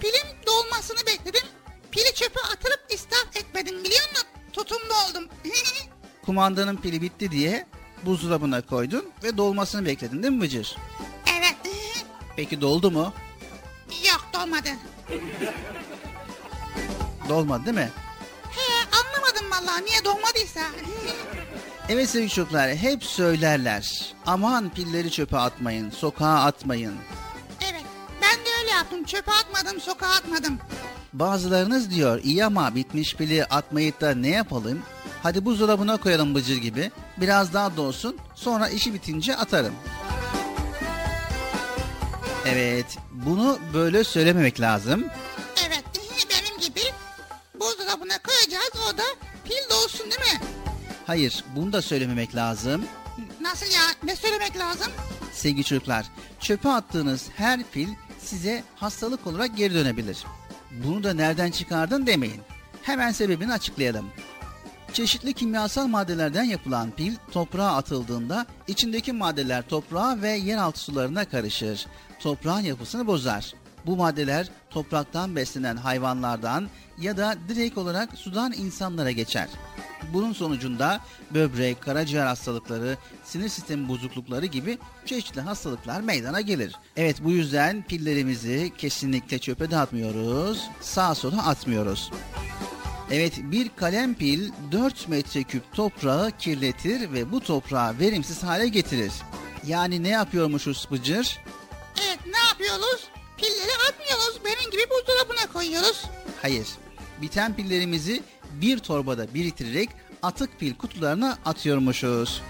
pilin dolmasını bekledim. Pili çöpe atılıp israf etmedim biliyor musun? Tutumlu oldum. Kumandanın pili bitti diye buzdolabına koydun ve dolmasını bekledin değil mi Bıcır? evet. Peki doldu mu? Yok dolmadı. Dolmadı değil mi? Anlamadım vallahi niye dolmadıysa. Evet sevgili çocuklar hep söylerler. Aman pilleri çöpe atmayın, sokağa atmayın. evet ben de öyle yaptım. Çöpe atmadım sokağa atmadım. Bazılarınız diyor iyi ama bitmiş pili atmayıp da ne yapalım? Hadi buzdolabına koyalım bıcır gibi. Biraz daha dolsun sonra işi bitince atarım. Evet bunu böyle söylememek lazım. Evet benim gibi buzdolabına koyacağız o da pil dolsun değil mi? Hayır bunu da söylememek lazım. Nasıl ya ne söylemek lazım? Sevgili çocuklar çöpe attığınız her pil size hastalık olarak geri dönebilir. Bunu da nereden çıkardın demeyin. Hemen sebebini açıklayalım. Çeşitli kimyasal maddelerden yapılan pil toprağa atıldığında içindeki maddeler toprağa ve yeraltı sularına karışır. Toprağın yapısını bozar. Bu maddeler topraktan beslenen hayvanlardan ya da direkt olarak sudan insanlara geçer. Bunun sonucunda böbrek, karaciğer hastalıkları, sinir sistemi bozuklukları gibi çeşitli hastalıklar meydana gelir. Evet bu yüzden pillerimizi kesinlikle çöpe dağıtmıyoruz, sağa sola atmıyoruz. Evet bir kalem pil 4 metreküp toprağı kirletir ve bu toprağı verimsiz hale getirir. Yani ne yapıyormuşuz Bıcır? Evet ne yapıyoruz? Pilleri atmıyoruz. Benim gibi buzdolabına koyuyoruz. Hayır. Biten pillerimizi bir torbada biriktirerek atık pil kutularına atıyormuşuz.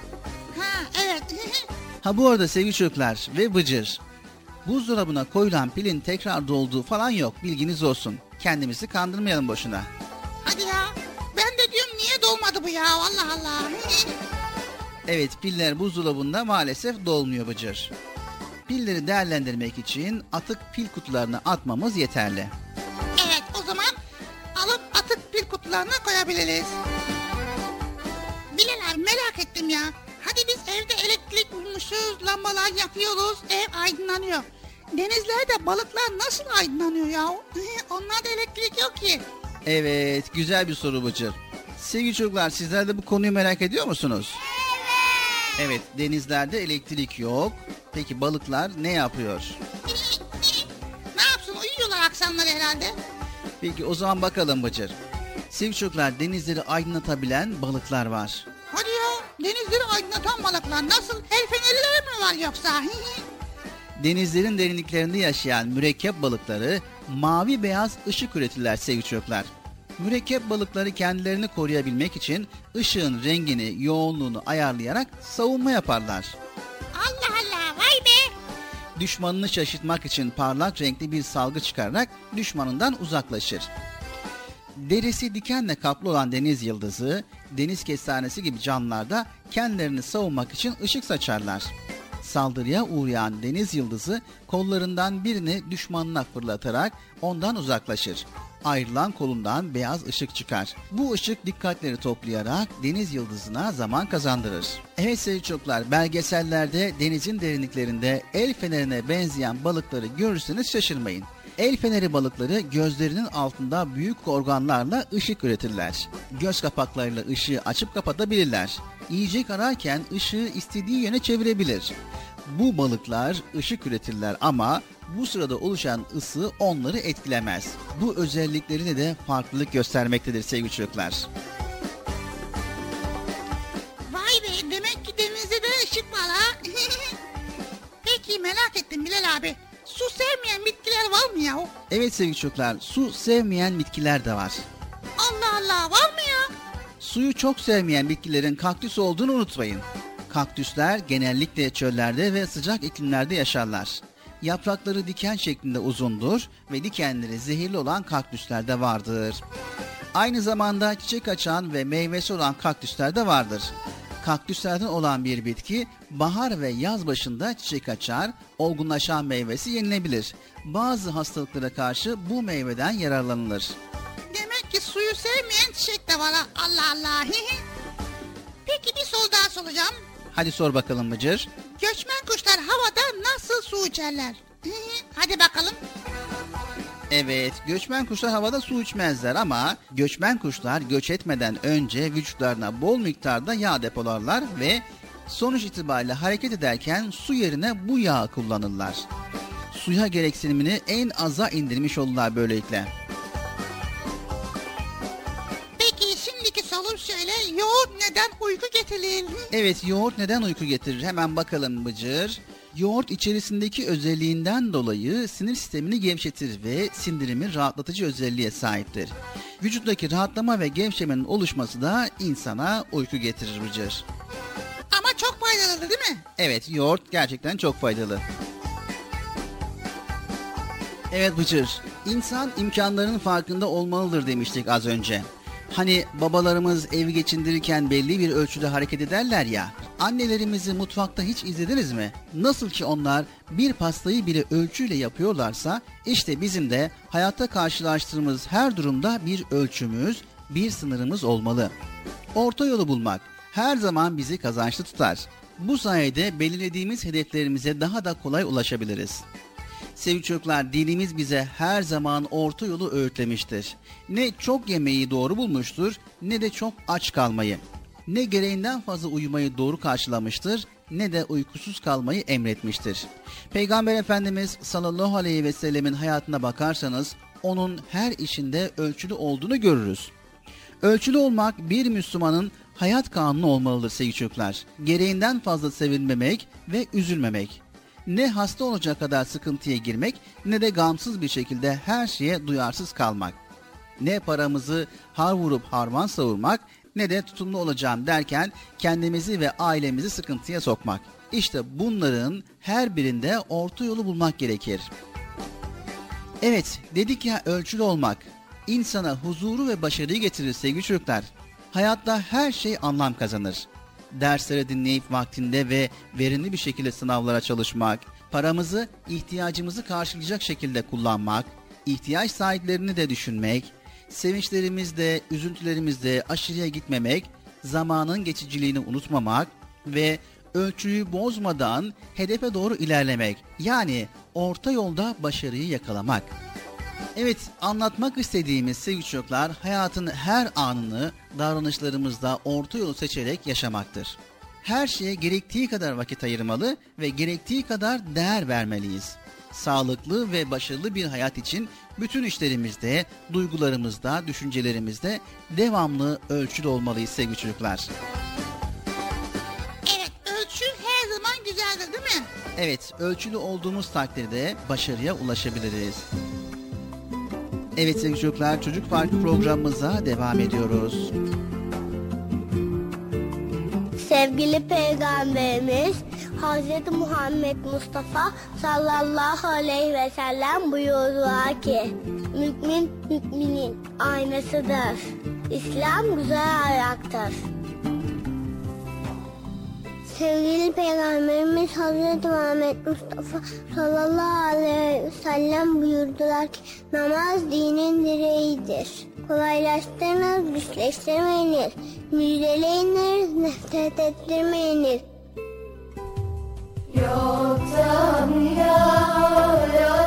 Ha evet. Ha bu arada sevgili çocuklar ve Bıcır. Buzdolabına koyulan pilin tekrar dolduğu falan yok bilginiz olsun. Kendimizi kandırmayalım boşuna. Hadi ya. Ben de diyorum niye dolmadı bu ya Allah Allah. Evet piller buzdolabında maalesef dolmuyor Bıcır. Pilleri değerlendirmek için atık pil kutularına atmamız yeterli. evet o zaman alıp atık pil kutularına koyabiliriz. Bilal abi merak ettim ya. Hadi biz evde elektrik bulmuşuz, lambalar yakıyoruz, ev aydınlanıyor. Denizlerde balıklar nasıl aydınlanıyor ya? Onlarda elektrik yok ki. Evet güzel bir soru Bıcır. Sevgili çocuklar sizler de bu konuyu merak ediyor musunuz? Evet denizlerde elektrik yok. Peki balıklar ne yapıyor? ne yapsın uyuyorlar akşamları herhalde. Peki o zaman bakalım Bıcır. Sevgili çocuklar denizleri aydınlatabilen balıklar var. Hadi ya denizleri aydınlatan balıklar nasıl? El fenerileri mi var yoksa? Denizlerin derinliklerinde yaşayan mürekkep balıkları mavi beyaz ışık üretirler sevgili çocuklar. Mürekkep balıkları kendilerini koruyabilmek için ışığın rengini, yoğunluğunu ayarlayarak savunma yaparlar. Allah Allah vay be. Düşmanını şaşırtmak için parlak renkli bir salgı çıkararak düşmanından uzaklaşır. Derisi dikenle kaplı olan deniz yıldızı, deniz kestanesi gibi canlılar da kendilerini savunmak için ışık saçarlar. Saldırıya uğrayan deniz yıldızı kollarından birini düşmanına fırlatarak ondan uzaklaşır. Ayrılan kolundan beyaz ışık çıkar. Bu ışık dikkatleri toplayarak deniz yıldızına zaman kazandırır. Evet sevgili çocuklar belgesellerde denizin derinliklerinde el fenerine benzeyen balıkları görürseniz şaşırmayın. El feneri balıkları gözlerinin altında büyük organlarla ışık üretirler. Göz kapaklarıyla ışığı açıp kapatabilirler. Yiyecek ararken ışığı istediği yöne çevirebilir. Bu balıklar ışık üretirler ama bu sırada oluşan ısı onları etkilemez. Bu özelliklerini de farklılık göstermektedir sevgili çocuklar. Vay be demek ki denizde de ışık var ha. Peki merak ettim Bilal abi. Su sevmeyen bitkiler var mı ya? Evet sevgili çocuklar, su sevmeyen bitkiler de var. Allah Allah var mı ya? Suyu çok sevmeyen bitkilerin kaktüs olduğunu unutmayın. Kaktüsler genellikle çöllerde ve sıcak iklimlerde yaşarlar. Yaprakları diken şeklinde uzundur ve dikenleri zehirli olan kaktüsler de vardır. Aynı zamanda çiçek açan ve meyvesi olan kaktüsler de vardır. Kaktüslerden olan bir bitki bahar ve yaz başında çiçek açar, olgunlaşan meyvesi yenilebilir. Bazı hastalıklara karşı bu meyveden yararlanılır. Demek ki suyu sevmeyen çiçek de var ha. Allah Allah. Peki bir soru daha soracağım. Hadi sor bakalım Bıcır. Göçmen kuşlar havada nasıl su içerler? Hadi bakalım. Evet, göçmen kuşlar havada su içmezler ama göçmen kuşlar göç etmeden önce vücutlarına bol miktarda yağ depolarlar ve sonuç itibariyle hareket ederken su yerine bu yağı kullanırlar. Suya gereksinimini en aza indirmiş olurlar böylelikle. Yoğurt neden uyku getirir? Evet, yoğurt neden uyku getirir? Hemen bakalım Bıcır. Yoğurt içerisindeki özelliğinden dolayı sinir sistemini gevşetir ve sindirimi rahatlatıcı özelliğe sahiptir. Vücuttaki rahatlama ve gevşemenin oluşması da insana uyku getirir Bıcır. Ama çok faydalı değil mi? Evet, yoğurt gerçekten çok faydalı. Evet Bıcır, insan imkanlarının farkında olmalıdır demiştik az önce. Hani babalarımız evi geçindirirken belli bir ölçüde hareket ederler ya. Annelerimizi mutfakta hiç izlediniz mi? Nasıl ki onlar bir pastayı bile ölçüyle yapıyorlarsa işte bizim de hayatta karşılaştığımız her durumda bir ölçümüz, bir sınırımız olmalı. Orta yolu bulmak her zaman bizi kazançlı tutar. Bu sayede belirlediğimiz hedeflerimize daha da kolay ulaşabiliriz. Sevgili çocuklar dinimiz bize her zaman orta yolu öğütlemiştir. Ne çok yemeği doğru bulmuştur ne de çok aç kalmayı. Ne gereğinden fazla uyumayı doğru karşılamıştır ne de uykusuz kalmayı emretmiştir. Peygamber Efendimiz sallallahu aleyhi ve sellemin hayatına bakarsanız onun her işinde ölçülü olduğunu görürüz. Ölçülü olmak bir Müslümanın hayat kanunu olmalıdır sevgili çocuklar. Gereğinden fazla sevinmemek ve üzülmemek. Ne hasta olacak kadar sıkıntıya girmek ne de gamsız bir şekilde her şeye duyarsız kalmak. Ne paramızı har vurup harman savurmak ne de tutumlu olacağım derken kendimizi ve ailemizi sıkıntıya sokmak. İşte bunların her birinde orta yolu bulmak gerekir. Evet, dedik ya ölçülü olmak insana huzuru ve başarıyı getirir sevgili çocuklar. Hayatta her şey anlam kazanır. Dersleri dinleyip vaktinde ve verimli bir şekilde sınavlara çalışmak, paramızı ihtiyacımızı karşılayacak şekilde kullanmak, ihtiyaç sahiplerini de düşünmek, sevinçlerimizde, üzüntülerimizde aşırıya gitmemek, zamanın geçiciliğini unutmamak ve ölçüyü bozmadan hedefe doğru ilerlemek. Yani orta yolda başarıyı yakalamak. Evet, anlatmak istediğimiz sevgili çocuklar hayatın her anını davranışlarımızda orta yolu seçerek yaşamaktır. Her şeye gerektiği kadar vakit ayırmalı ve gerektiği kadar değer vermeliyiz. Sağlıklı ve başarılı bir hayat için bütün işlerimizde, duygularımızda, düşüncelerimizde devamlı ölçülü olmalıyız sevgili çocuklar. Evet ölçü her zaman güzeldir değil mi? Evet, ölçülü olduğumuz takdirde başarıya ulaşabiliriz. Evet sevgili çocuklar, Çocuk Parkı programımıza devam ediyoruz. Sevgili Peygamberimiz Hz. Muhammed Mustafa sallallahu aleyhi ve sellem buyurdular ki Mümin müminin aynasıdır. İslam güzel ayaktır. Sevgili Peygamberimiz Hz. Muhammed Mustafa sallallahu aleyhi ve sellem buyurdular ki namaz dinin direğidir. Kolaylaştırınız, güçleştirmeyiniz. Müjdeleyiniz, nefret ettirmeyiniz. Yoktan yaratın dili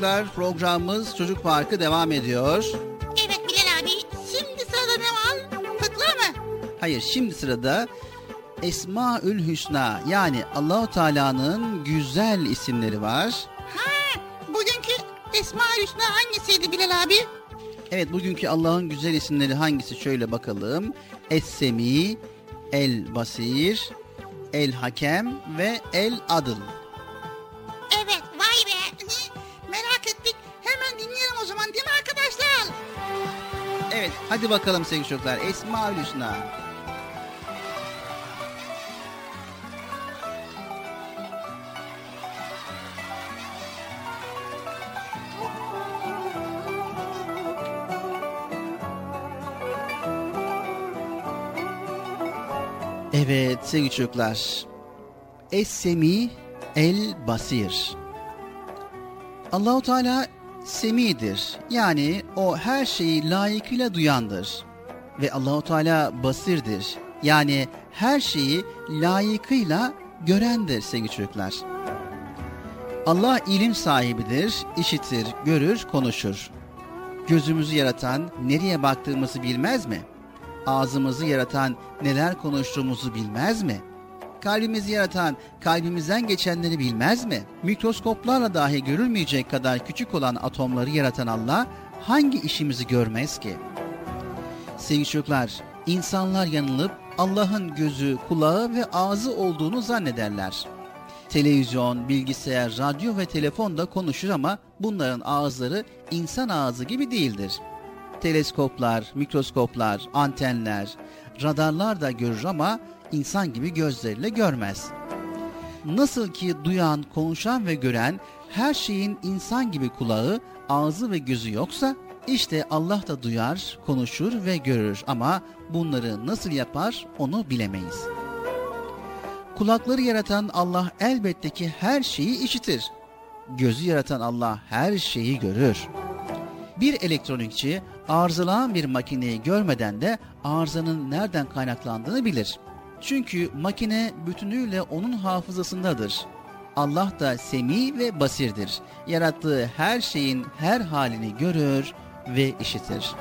çocuklar programımız Çocuk Parkı devam ediyor. Evet Bilal abi. Şimdi sırada ne var? Fıkra mı? Hayır şimdi sırada Esmaül Hüsna yani Allahu Teala'nın güzel isimleri var. Ha, bugünkü Esma Hüsna hangisiydi Bilal abi? Evet bugünkü Allah'ın güzel isimleri hangisi şöyle bakalım. Es-Semi, El Basir, El Hakem ve El Adıl. Evet hadi bakalım sevgili çocuklar Esmaül Hüsna. Evet sevgili çocuklar. Es-Semi El Basir. Allahu Teala semidir. Yani o her şeyi layıkıyla duyandır. Ve Allahu Teala basirdir. Yani her şeyi layıkıyla görendir sevgili çocuklar. Allah ilim sahibidir, işitir, görür, konuşur. Gözümüzü yaratan nereye baktığımızı bilmez mi? Ağzımızı yaratan neler konuştuğumuzu bilmez mi? Kalbimizi yaratan kalbimizden geçenleri bilmez mi? Mikroskoplarla dahi görülmeyecek kadar küçük olan atomları yaratan Allah hangi işimizi görmez ki? Sevgili çocuklar, insanlar yanılıp Allah'ın gözü, kulağı ve ağzı olduğunu zannederler. Televizyon, bilgisayar, radyo ve telefon da konuşur ama bunların ağızları insan ağzı gibi değildir. Teleskoplar, mikroskoplar, antenler, radarlar da görür ama insan gibi gözleriyle görmez. Nasıl ki duyan, konuşan ve gören her şeyin insan gibi kulağı, ağzı ve gözü yoksa işte Allah da duyar, konuşur ve görür ama bunları nasıl yapar onu bilemeyiz. Kulakları yaratan Allah elbette ki her şeyi işitir. Gözü yaratan Allah her şeyi görür. Bir elektronikçi arızalanan bir makineyi görmeden de arızanın nereden kaynaklandığını bilir. Çünkü makine bütünüyle onun hafızasındadır. Allah da semi ve basirdir. Yarattığı her şeyin her halini görür ve işitir.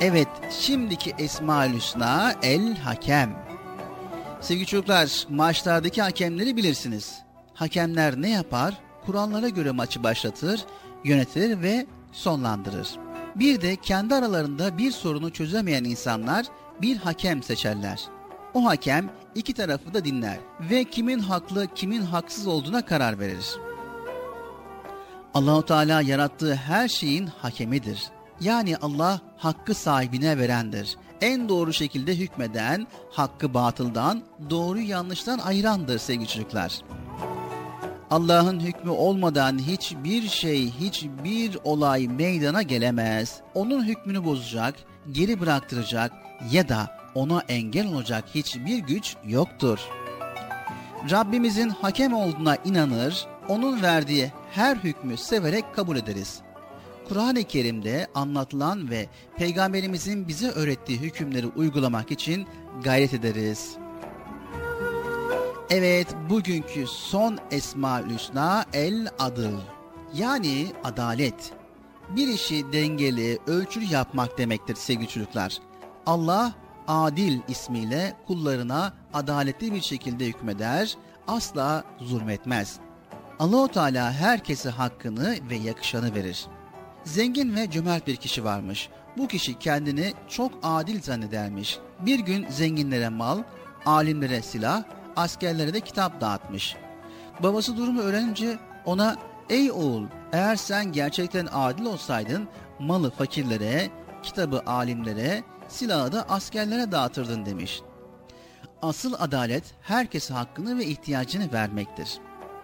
Evet, şimdiki Esma-ül Hüsna El Hakem. Sevgili çocuklar, maçlardaki hakemleri bilirsiniz. Hakemler ne yapar? Kurallara göre maçı başlatır, yönetir ve sonlandırır. Bir de kendi aralarında bir sorunu çözemeyen insanlar bir hakem seçerler. O hakem iki tarafı da dinler ve kimin haklı kimin haksız olduğuna karar verir. Allahu Teala yarattığı her şeyin hakemidir. Yani Allah hakkı sahibine verendir. En doğru şekilde hükmeden, hakkı batıldan, doğru yanlıştan ayırandır sevgili çocuklar. Allah'ın hükmü olmadan hiçbir şey, hiçbir olay meydana gelemez. Onun hükmünü bozacak, geri bıraktıracak ya da ona engel olacak hiçbir güç yoktur. Rabbimizin hakem olduğuna inanır, onun verdiği her hükmü severek kabul ederiz. Kur'an-ı Kerim'de anlatılan ve Peygamberimizin bize öğrettiği hükümleri uygulamak için gayret ederiz. Evet, bugünkü son Esma-ül Hüsna El Adıl. Yani adalet. Bir işi dengeli, ölçülü yapmak demektir sevgili çocuklar. Allah Adil ismiyle kullarına adaletli bir şekilde hükmeder, asla zulmetmez. Allahu Teala herkese hakkını ve yakışanı verir. Zengin ve cömert bir kişi varmış. Bu kişi kendini çok adil zannedermiş. Bir gün zenginlere mal, alimlere silah, askerlere de kitap dağıtmış. Babası durumu öğrenince ona ''Ey oğul eğer sen gerçekten adil olsaydın malı fakirlere, kitabı alimlere, silahı da askerlere dağıtırdın.'' demiş. Asıl adalet herkese hakkını ve ihtiyacını vermektir.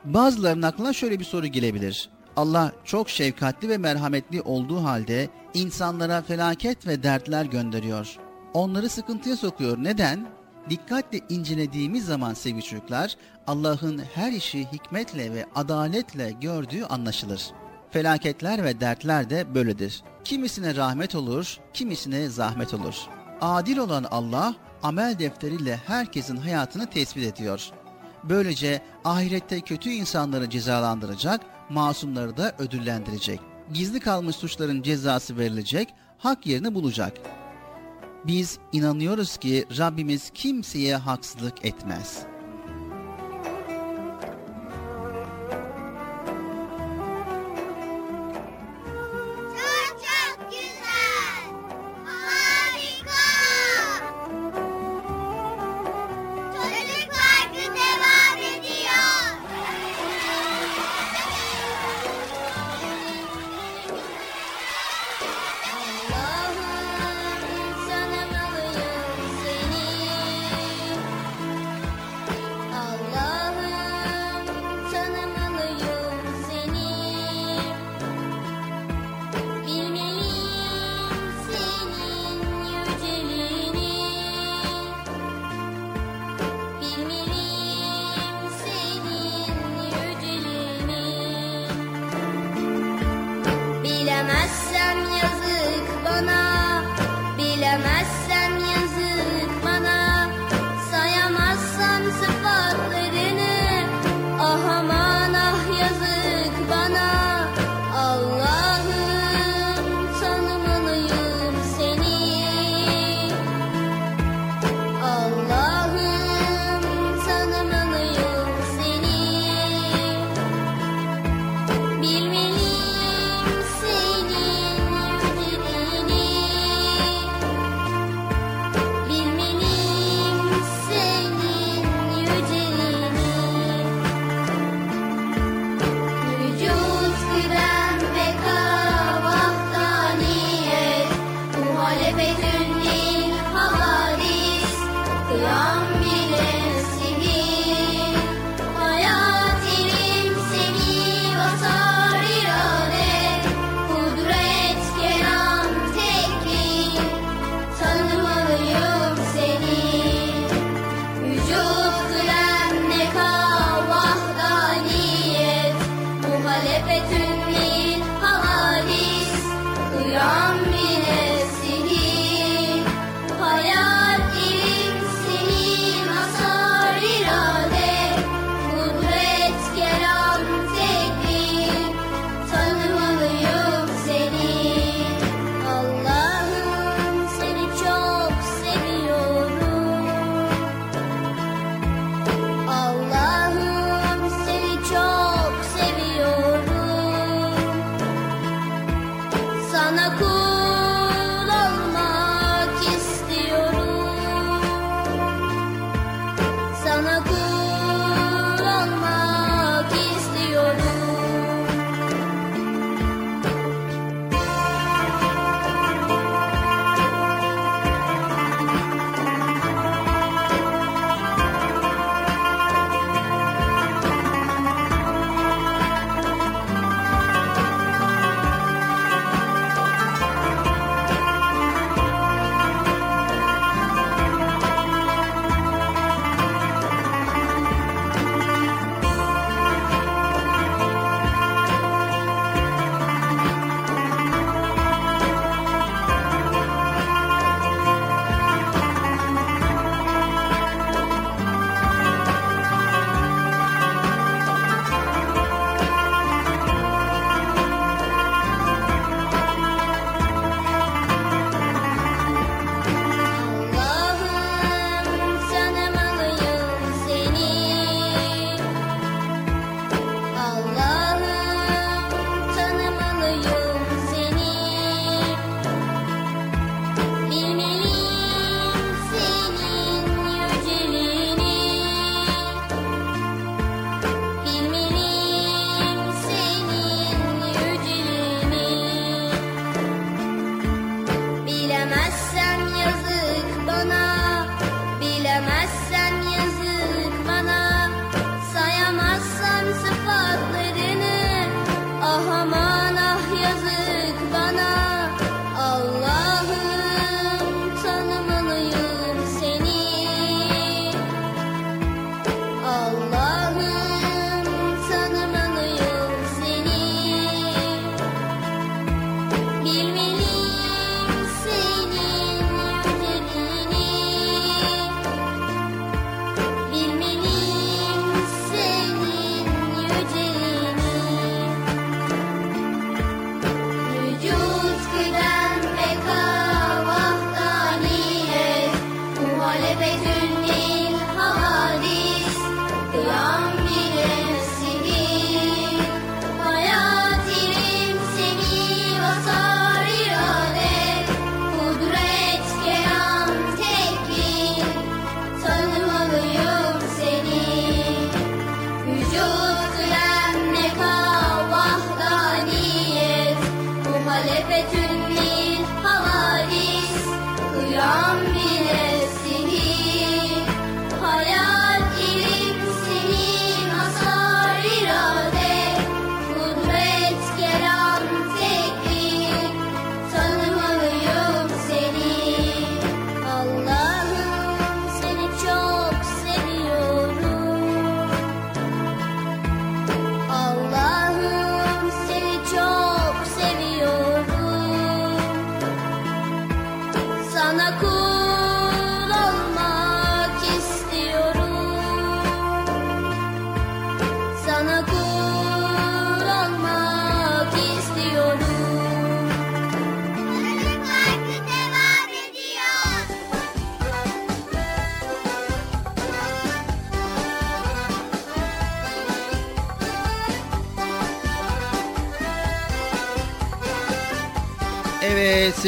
Bazılarının aklına şöyle bir soru gelebilir. Allah çok şefkatli ve merhametli olduğu halde insanlara felaket ve dertler gönderiyor. Onları sıkıntıya sokuyor. Neden? Dikkatle incelediğimiz zaman sevgili çocuklar Allah'ın her işi hikmetle ve adaletle gördüğü anlaşılır. Felaketler ve dertler de böyledir. Kimisine rahmet olur, kimisine zahmet olur. Adil olan Allah amel defteriyle herkesin hayatını tespit ediyor. Böylece ahirette kötü insanları cezalandıracak, masumları da ödüllendirecek. Gizli kalmış suçların cezası verilecek, hak yerini bulacak. Biz inanıyoruz ki Rabbimiz kimseye haksızlık etmez.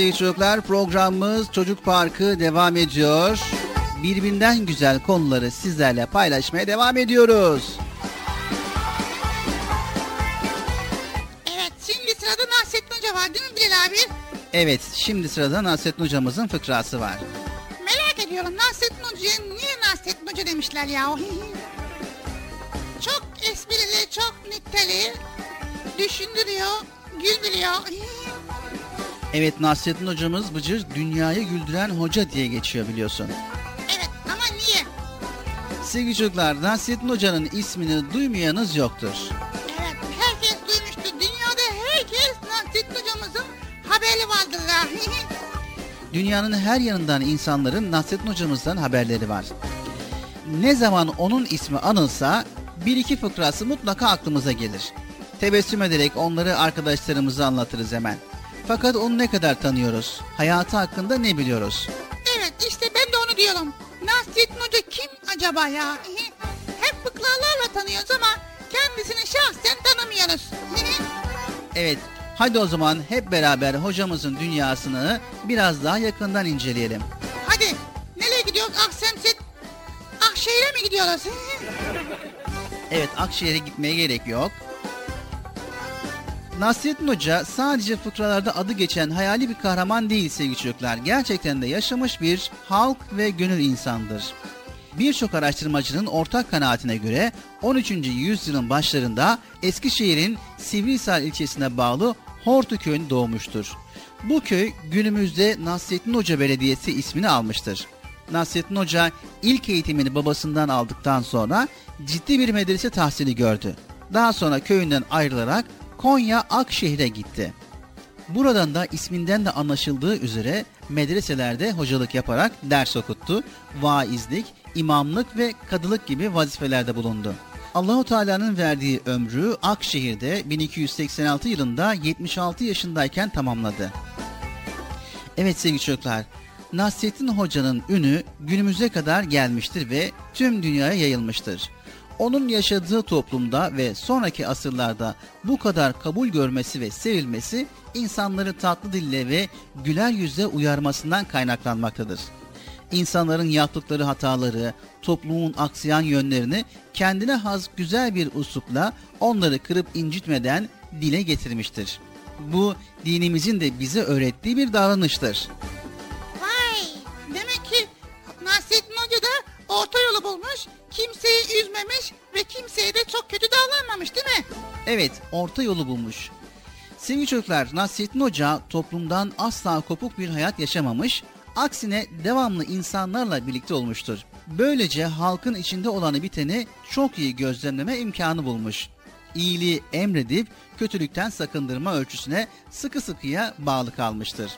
Sevgili çocuklar programımız Çocuk Parkı devam ediyor. Birbirinden güzel konuları sizlerle paylaşmaya devam ediyoruz. Evet şimdi sırada Nasrettin Hoca var değil mi Bilal abi? Evet şimdi sırada Nasrettin hocamızın fıkrası var. Merak ediyorum Nasrettin Hoca'ya niye Nasrettin Hoca demişler ya? çok esprili, çok nükteli, düşündürüyor, güldürüyor. Evet Nasrettin hocamız Bıcır dünyayı güldüren hoca diye geçiyor biliyorsun. evet ama niye? Sevgili çocuklar Nasrettin hocanın ismini duymayanız yoktur. Evet herkes duymuştur. Dünyada herkes Nasrettin Hocamızın haberi vardır ya. Dünyanın her yanından insanların Nasrettin hocamızdan haberleri var. Ne zaman onun ismi anılsa bir iki fıkrası mutlaka aklımıza gelir. Tebessüm ederek onları arkadaşlarımıza anlatırız hemen. Fakat onu ne kadar tanıyoruz? Hayatı hakkında ne biliyoruz? evet işte ben de onu diyorum. Nasrettin Hoca kim acaba ya? Hep fıkralarla tanıyoruz ama kendisini şahsen tanımıyoruz. Evet, hadi o zaman hep beraber hocamızın dünyasını biraz daha yakından inceleyelim. Hadi nereye gidiyoruz? Aksemset Akşehir'e mi gidiyoruz? Evet, Akşehir'e gitmeye gerek yok. Nasrettin Hoca sadece fıkralarda adı geçen hayali bir kahraman değil sevgili çocuklar. Gerçekten de yaşamış bir halk ve gönül insandır. Birçok araştırmacının ortak kanaatine göre 13. yüzyılın başlarında Eskişehir'in Sivrihisar ilçesine bağlı Hortu köyünde doğmuştur. Bu köy günümüzde Nasrettin Hoca Belediyesi ismini almıştır. Nasrettin Hoca ilk eğitimini babasından aldıktan sonra ciddi bir medrese tahsili gördü. Daha sonra köyünden ayrılarak Konya Akşehir'e gitti. Buradan da isminden de anlaşıldığı üzere medreselerde hocalık yaparak ders okuttu, vaizlik, imamlık ve kadılık gibi vazifelerde bulundu. Allahu Teala'nın verdiği ömrü Akşehir'de 1286 yılında 76 yaşındayken tamamladı. Evet sevgili çocuklar, Nasrettin Hoca'nın ünü günümüze kadar gelmiştir ve tüm dünyaya yayılmıştır. Onun yaşadığı toplumda ve sonraki asırlarda bu kadar kabul görmesi ve sevilmesi insanları tatlı dille ve güler yüzle uyarmasından kaynaklanmaktadır. İnsanların yaptıkları hataları, toplumun aksayan yönlerini kendine has güzel bir uslupla onları kırıp incitmeden dile getirmiştir. Bu dinimizin de bize öğrettiği bir davranıştır. Vay demek ki Nasrettin orta yolu bulmuş, kimseyi üzmemiş ve kimseye de çok kötü davranmamış değil mi? Evet, orta yolu bulmuş. Sevgili çocuklar, Nasrettin Hoca toplumdan asla kopuk bir hayat yaşamamış, aksine devamlı insanlarla birlikte olmuştur. Böylece halkın içinde olanı biteni çok iyi gözlemleme imkanı bulmuş. İyiliği emredip kötülükten sakındırma ölçüsüne sıkı sıkıya bağlı kalmıştır.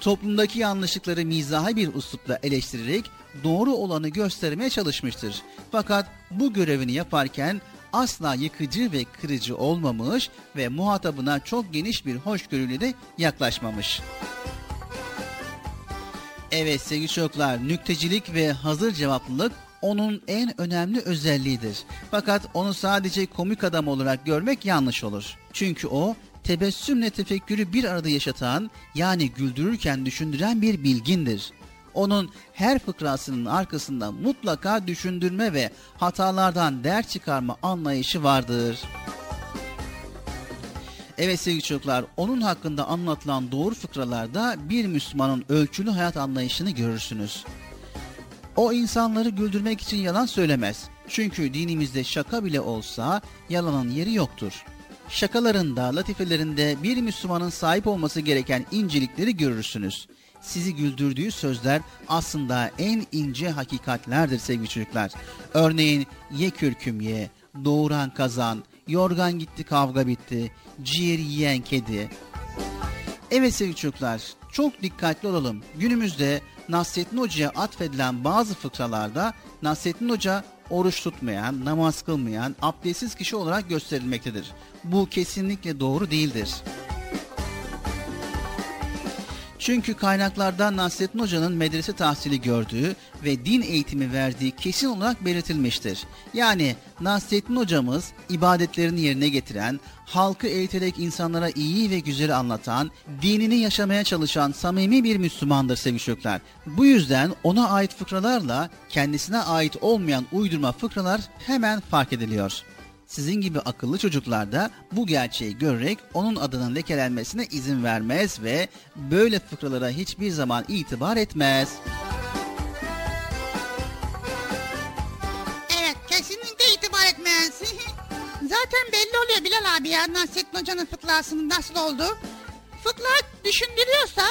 Toplumdaki yanlışlıkları mizahi bir üslupla eleştirerek doğru olanı göstermeye çalışmıştır. Fakat bu görevini yaparken asla yıkıcı ve kırıcı olmamış ve muhatabına çok geniş bir hoşgörüyle de yaklaşmamış. Evet sevgili çocuklar, nüktecilik ve hazır cevaplılık onun en önemli özelliğidir. Fakat onu sadece komik adam olarak görmek yanlış olur. Çünkü o tebessümle tefekkürü bir arada yaşatan yani güldürürken düşündüren bir bilgindir. Onun her fıkrasının arkasında mutlaka düşündürme ve hatalardan ders çıkarma anlayışı vardır. Evet sevgili çocuklar, onun hakkında anlatılan doğru fıkralarda bir Müslümanın ölçülü hayat anlayışını görürsünüz. O insanları güldürmek için yalan söylemez. Çünkü dinimizde şaka bile olsa yalanın yeri yoktur. Şakalarında, latifelerinde bir Müslümanın sahip olması gereken incelikleri görürsünüz. Sizi güldürdüğü sözler aslında en ince hakikatlerdir sevgili çocuklar. Örneğin ye kürküm ye, doğuran kazan, yorgan gitti kavga bitti, ciğer yiyen kedi. Evet sevgili çocuklar, çok dikkatli olalım. Günümüzde Nasrettin Hoca'ya atfedilen bazı fıkralarda Nasrettin Hoca oruç tutmayan, namaz kılmayan, abdestsiz kişi olarak gösterilmektedir. Bu kesinlikle doğru değildir. Çünkü kaynaklarda Nasrettin Hoca'nın medrese tahsili gördüğü ve din eğitimi verdiği kesin olarak belirtilmiştir. Yani Nasrettin Hocamız ibadetlerini yerine getiren, halkı eğiterek insanlara iyi ve güzeli anlatan, dinini yaşamaya çalışan samimi bir Müslümandır sevgili çocuklar. Bu yüzden ona ait fıkralarla kendisine ait olmayan uydurma fıkralar hemen fark ediliyor. Sizin gibi akıllı çocuklar da bu gerçeği görerek onun adının lekelenmesine izin vermez ve böyle fıkralara hiçbir zaman itibar etmez. Evet kesinlikle itibar etmez. Zaten belli oluyor Bilal abi ya Nasrettin Hoca'nın fıkrasının nasıl olduğu. Fıkra düşündürüyorsa,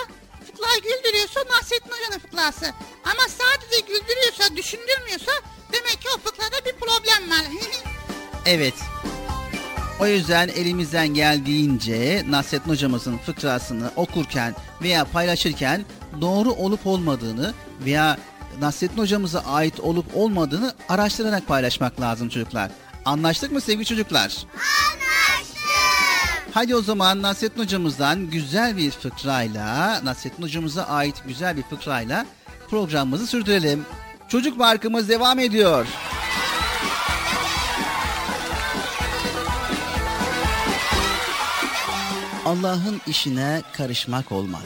fıkra güldürüyorsa Nasrettin Hoca'nın fıkrası. Ama sadece güldürüyorsa, düşündürmüyorsa demek ki o fıkrada bir problem var. Evet. O yüzden elimizden geldiğince Nasrettin hocamızın fıkrasını okurken veya paylaşırken doğru olup olmadığını veya Nasrettin hocamıza ait olup olmadığını araştırarak paylaşmak lazım çocuklar. Anlaştık mı sevgili çocuklar? Anlaştık. Hadi o zaman Nasrettin hocamızdan güzel bir fıkrayla, Nasrettin hocamıza ait güzel bir fıkrayla programımızı sürdürelim. Çocuk Parkımız devam ediyor. Allah'ın işine karışmak olmaz.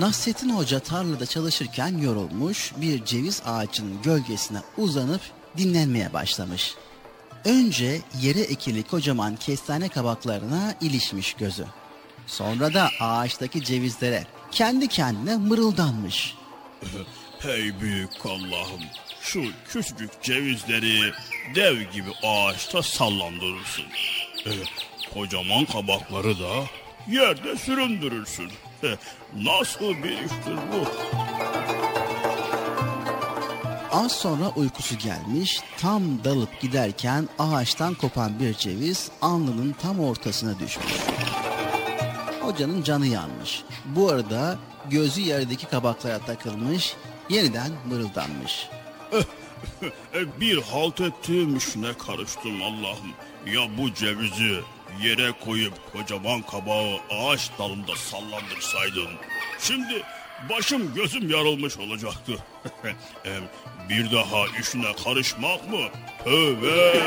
Nasrettin Hoca tarlada çalışırken yorulmuş bir ceviz ağacının gölgesine uzanıp dinlenmeye başlamış. Önce yere ekili kocaman kestane kabaklarına ilişmiş gözü. Sonra da ağaçtaki cevizlere kendi kendine mırıldanmış. Hey büyük Allah'ım şu küçücük cevizleri dev gibi ağaçta sallandırırsın. Ee, kocaman kabakları da yerde süründürürsün. Ee, nasıl bir iştir bu? Az sonra uykusu gelmiş, tam dalıp giderken ağaçtan kopan bir ceviz alnının tam ortasına düşmüş. Hocanın canı yanmış. Bu arada gözü yerdeki kabaklara takılmış, yeniden mırıldanmış. E, bir halt ettiğim işine karıştım Allah'ım. Ya bu cevizi yere koyup kocaman kabağı ağaç dalında sallandırsaydın. Şimdi başım gözüm yarılmış olacaktı. E, bir daha işine karışmak mı? Tövbe.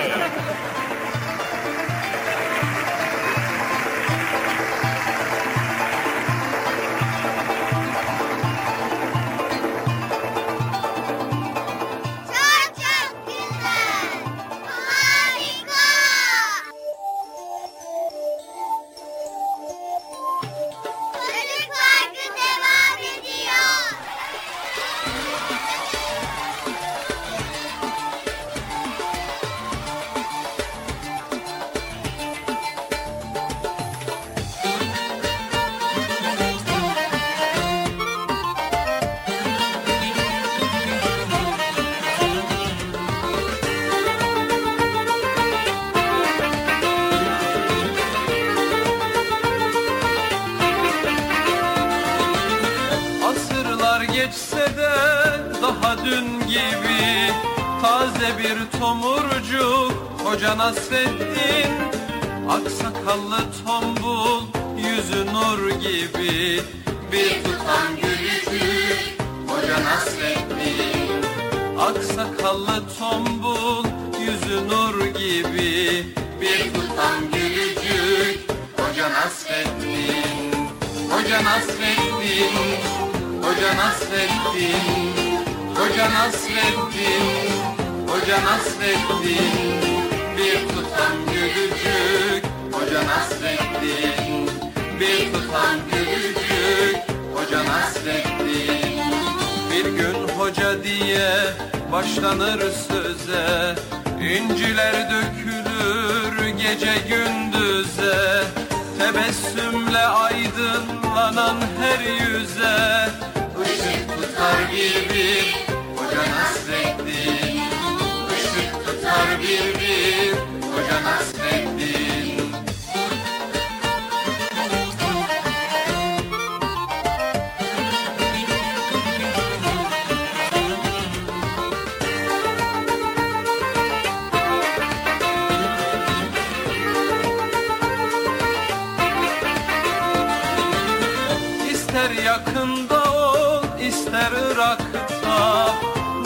yakında ol ister Irak'ta.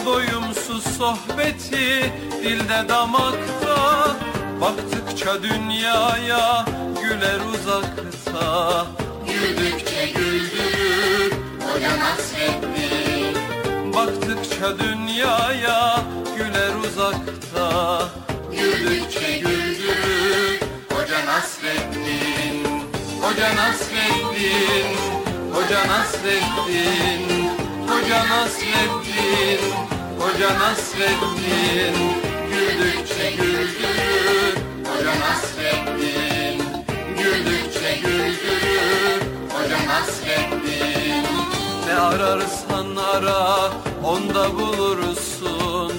Doyumsuz sohbeti dilde damakta. Baktıkça dünyaya güler uzakta. Güldükçe güldürür o da Baktıkça dünyaya güler uzakta. Güldükçe güldürür Hoca Nasreddin Hoca Nasreddin Hoca Nasreddin Hoca Nasreddin Hoca Nasreddin Güldükçe güldürür Hoca Nasreddin Güldükçe güldürür Hoca Nasreddin Ne ararsan ara onda bulursun.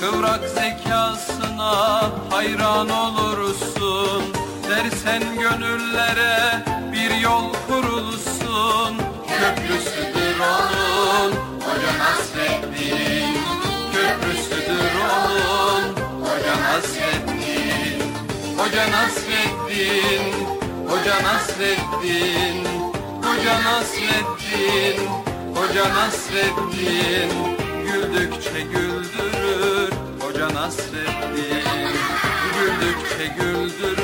Kıvrak zekasına hayran olursun Dersen gönüllere bir yol kurulsun. Köprüsüdür onun Hoca Nasreddin Köprüsüdür onun Hoca Nasreddin Hoca Nasreddin Hoca Nasreddin Hoca Nasreddin Hoca Nasreddin Güldükçe güldürür Hoca Nasreddin Güldükçe güldürür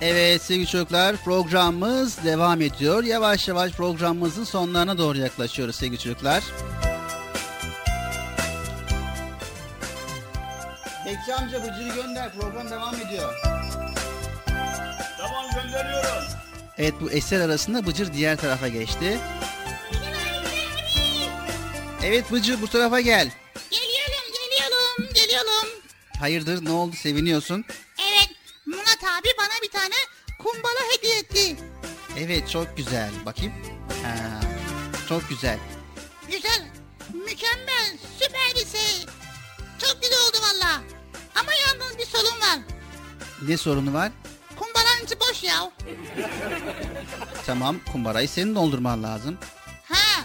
Evet sevgili çocuklar programımız devam ediyor. Yavaş yavaş programımızın sonlarına doğru yaklaşıyoruz sevgili çocuklar. Bekçi amca Bıcır'ı gönder program devam ediyor. Tamam gönderiyorum. Evet bu eser arasında Bıcır diğer tarafa geçti. Evet Bıcır bu tarafa gel. Geliyorum, geliyorum, geliyorum. Hayırdır ne oldu seviniyorsun? Evet, Murat abi bana bir tane kumbala hediye etti. Evet çok güzel. Bakayım. Ha, çok güzel. Güzel, mükemmel, süper bir şey. Çok güzel oldu valla. Ama yalnız bir sorun var. Ne sorunu var? Kumbaranın içi boş ya. Tamam kumbarayı senin doldurman lazım. Ha.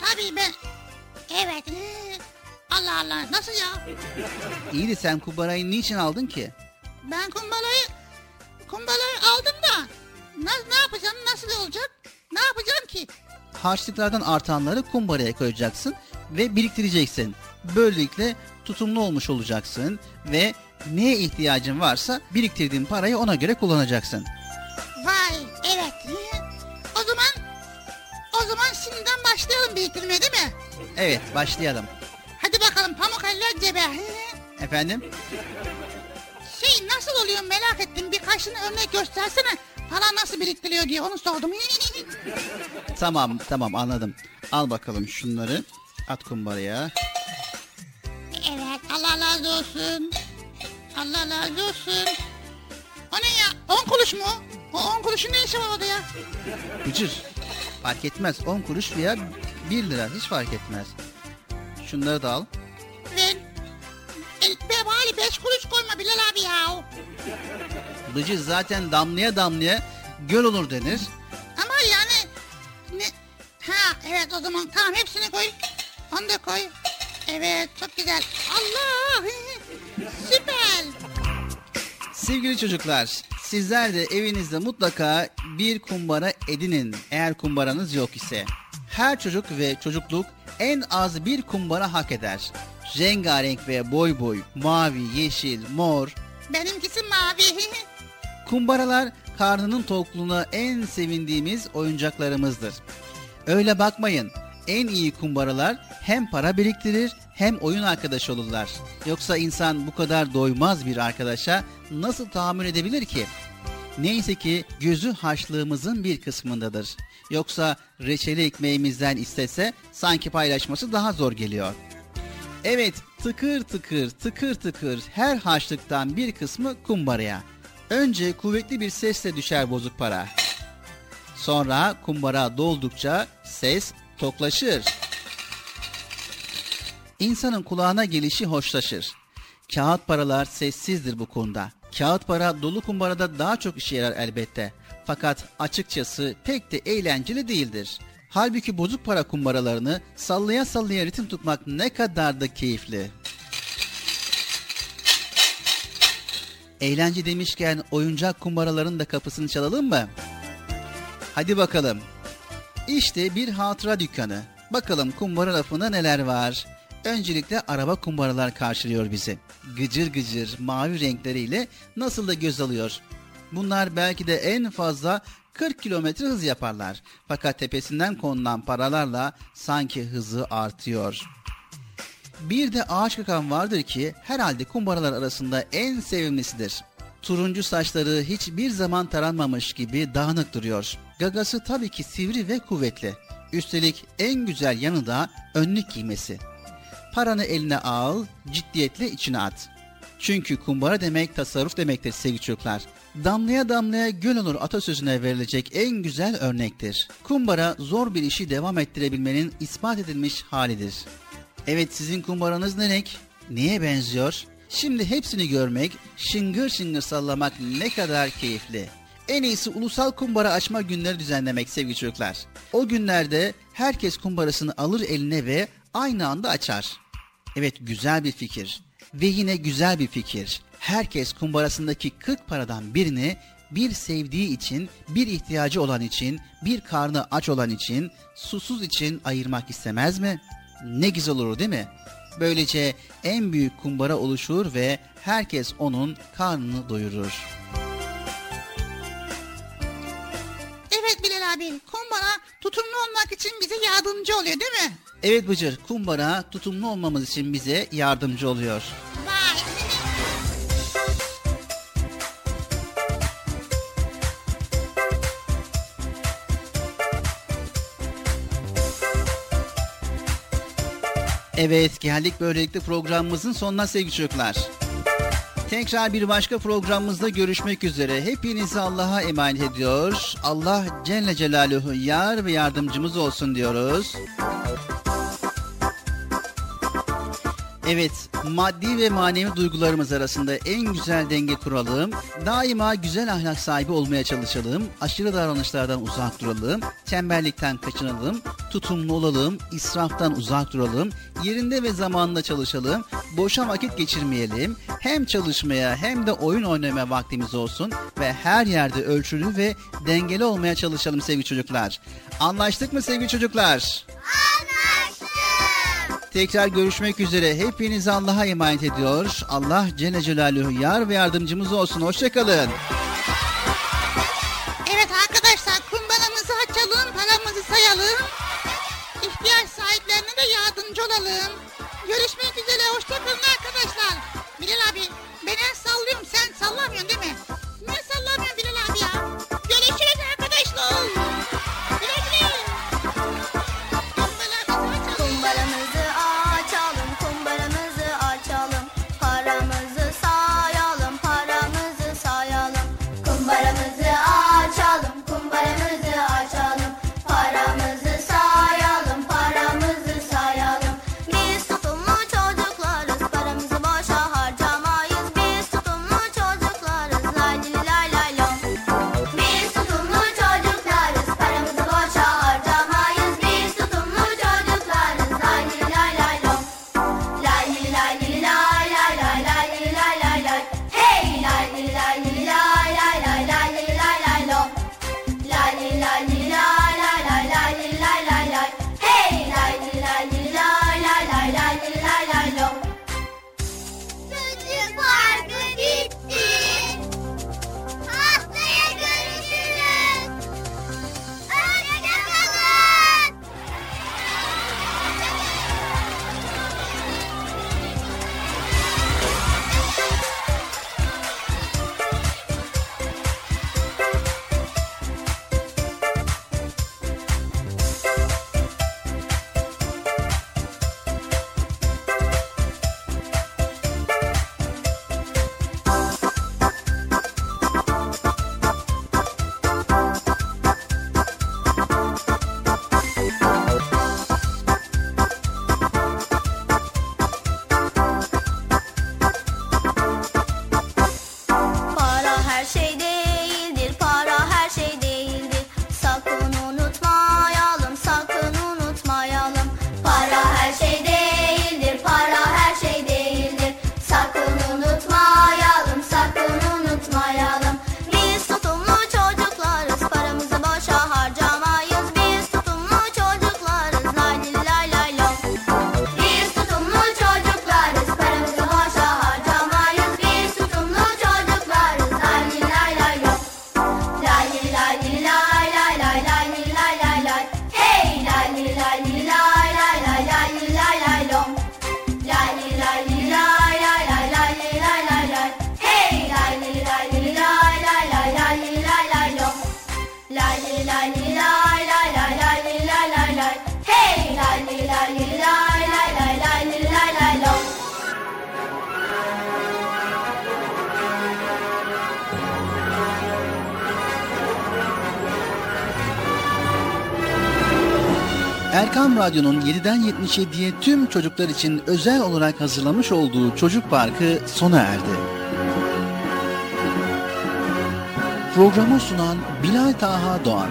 Tabii ben. Evet. Allah Allah nasıl ya? İyi de sen kumbarayı niçin aldın ki? Ben kumbalayı kumbalayı aldım da na- ne yapacağım nasıl olacak? Ne yapacağım ki? Harçlıklardan artanları kumbaraya koyacaksın ve biriktireceksin. Böylelikle tutumlu olmuş olacaksın ve neye ihtiyacın varsa biriktirdiğin parayı ona göre kullanacaksın. Vay evet. O zaman o zaman şimdiden başlayalım biriktirmeye değil mi? Evet başlayalım. Hadi bakalım pamuk eller cebe. Efendim? Oluyor merak ettim. Birkaçını örnek göstersene. Para nasıl biriktiriyor diye onu sordum. Tamam tamam anladım. Al bakalım şunları. At kumbaraya. evet Allah razı olsun. Allah razı olsun. O ne ya? 10 kuruş mu? O 10 kuruşun ne işi var orada ya? Bıcır. Fark etmez. 10 kuruş veya 1 lira hiç fark etmez. Şunları da al. Be bari 5 kuruş koyma Bilal abi ya. Bıcır zaten damlaya damlaya göl olur denir. Ama yani... Ne? Ha evet o zaman tamam hepsini koy. Onu da koy. Evet çok güzel. Allah! Süper! Sevgili çocuklar, sizler de evinizde mutlaka bir kumbara edinin eğer kumbaranız yok ise. Her çocuk ve çocukluk en az bir kumbara hak eder. Rengarenk ve boy boy, mavi, yeşil, mor. Benimkisi mavi. Kumbaralar karnının tokluğuna en sevindiğimiz oyuncaklarımızdır. Öyle bakmayın. En iyi kumbaralar hem para biriktirir hem oyun arkadaşı olurlar. Yoksa insan bu kadar doymaz bir arkadaşa nasıl tahammül edebilir ki? Neyse ki gözü haşlığımızın bir kısmındadır. Yoksa reçeli ekmeğimizden istese sanki paylaşması daha zor geliyor. Evet tıkır tıkır tıkır tıkır her harçlıktan bir kısmı kumbaraya. Önce kuvvetli bir sesle düşer bozuk para. Sonra kumbara doldukça ses toklaşır. İnsanın kulağına gelişi hoşlaşır. Kağıt paralar sessizdir bu konuda. Kağıt para dolu kumbarada daha çok işe yarar elbette. Fakat açıkçası pek de eğlenceli değildir. Halbuki bozuk para kumbaralarını sallaya sallaya ritim tutmak ne kadar da keyifli. Eğlence demişken oyuncak kumbaraların da kapısını çalalım mı? Hadi bakalım. İşte bir hatıra dükkanı. Bakalım kumbara rafında neler var. Öncelikle araba kumbaralar karşılıyor bizi. Gıcır gıcır mavi renkleriyle nasıl da göz alıyor. Bunlar belki de en fazla 40 kilometre hız yaparlar. Fakat tepesinden konulan paralarla sanki hızı artıyor. Bir de ağaç kakan vardır ki herhalde kumbaralar arasında en sevimlisidir. Turuncu saçları hiçbir zaman taranmamış gibi dağınık duruyor. Gagası tabii ki sivri ve kuvvetli. Üstelik en güzel yanı da önlük giymesi. Paranı eline al, ciddiyetle içine at. Çünkü kumbara demek tasarruf demektir sevgili çocuklar. Damlaya damlaya göl olur atasözüne verilecek en güzel örnektir. Kumbara zor bir işi devam ettirebilmenin ispat edilmiş halidir. Evet sizin kumbaranız ne renk? Neye benziyor? Şimdi hepsini görmek, şıngır şıngır sallamak ne kadar keyifli. En iyisi ulusal kumbara açma günleri düzenlemek sevgili çocuklar. O günlerde herkes kumbarasını alır eline ve aynı anda açar. Evet güzel bir fikir. Ve yine güzel bir fikir. Herkes kumbarasındaki 40 paradan birini bir sevdiği için, bir ihtiyacı olan için, bir karnı aç olan için, susuz için ayırmak istemez mi? Ne güzel olur değil mi? Böylece en büyük kumbara oluşur ve herkes onun karnını doyurur. Evet Bilal abi kumbara tutumlu olmak için bize yardımcı oluyor değil mi? Evet Bıcır, kumbara tutumlu olmamız için bize yardımcı oluyor. Vay. Evet geldik böylelikle programımızın sonuna sevgili çocuklar. Tekrar bir başka programımızda görüşmek üzere. Hepinizi Allah'a emanet ediyor. Allah Celle Celaluhu yar ve yardımcımız olsun diyoruz. Evet, maddi ve manevi duygularımız arasında en güzel denge kuralım. Daima güzel ahlak sahibi olmaya çalışalım. Aşırı davranışlardan uzak duralım. Tembellikten kaçınalım. Tutumlu olalım. israftan uzak duralım. Yerinde ve zamanında çalışalım. Boşa vakit geçirmeyelim. Hem çalışmaya hem de oyun oynamaya vaktimiz olsun. Ve her yerde ölçülü ve dengeli olmaya çalışalım sevgili çocuklar. Anlaştık mı sevgili çocuklar? Tekrar görüşmek üzere. Hepinizi Allah'a emanet ediyor. Allah Celle Celaluhu yar ve yardımcımız olsun. Hoşçakalın. Evet arkadaşlar kumbaramızı açalım, paramızı sayalım. İhtiyaç sahiplerine de yardımcı olalım. Görüşmek üzere, hoşçakalın arkadaşlar. Bilal abi, ben el sallıyorum, sen sallamıyorsun değil mi? 7'den 77'ye tüm çocuklar için özel olarak hazırlamış olduğu Çocuk Parkı sona erdi. Programı sunan Bilal Taha Doğan.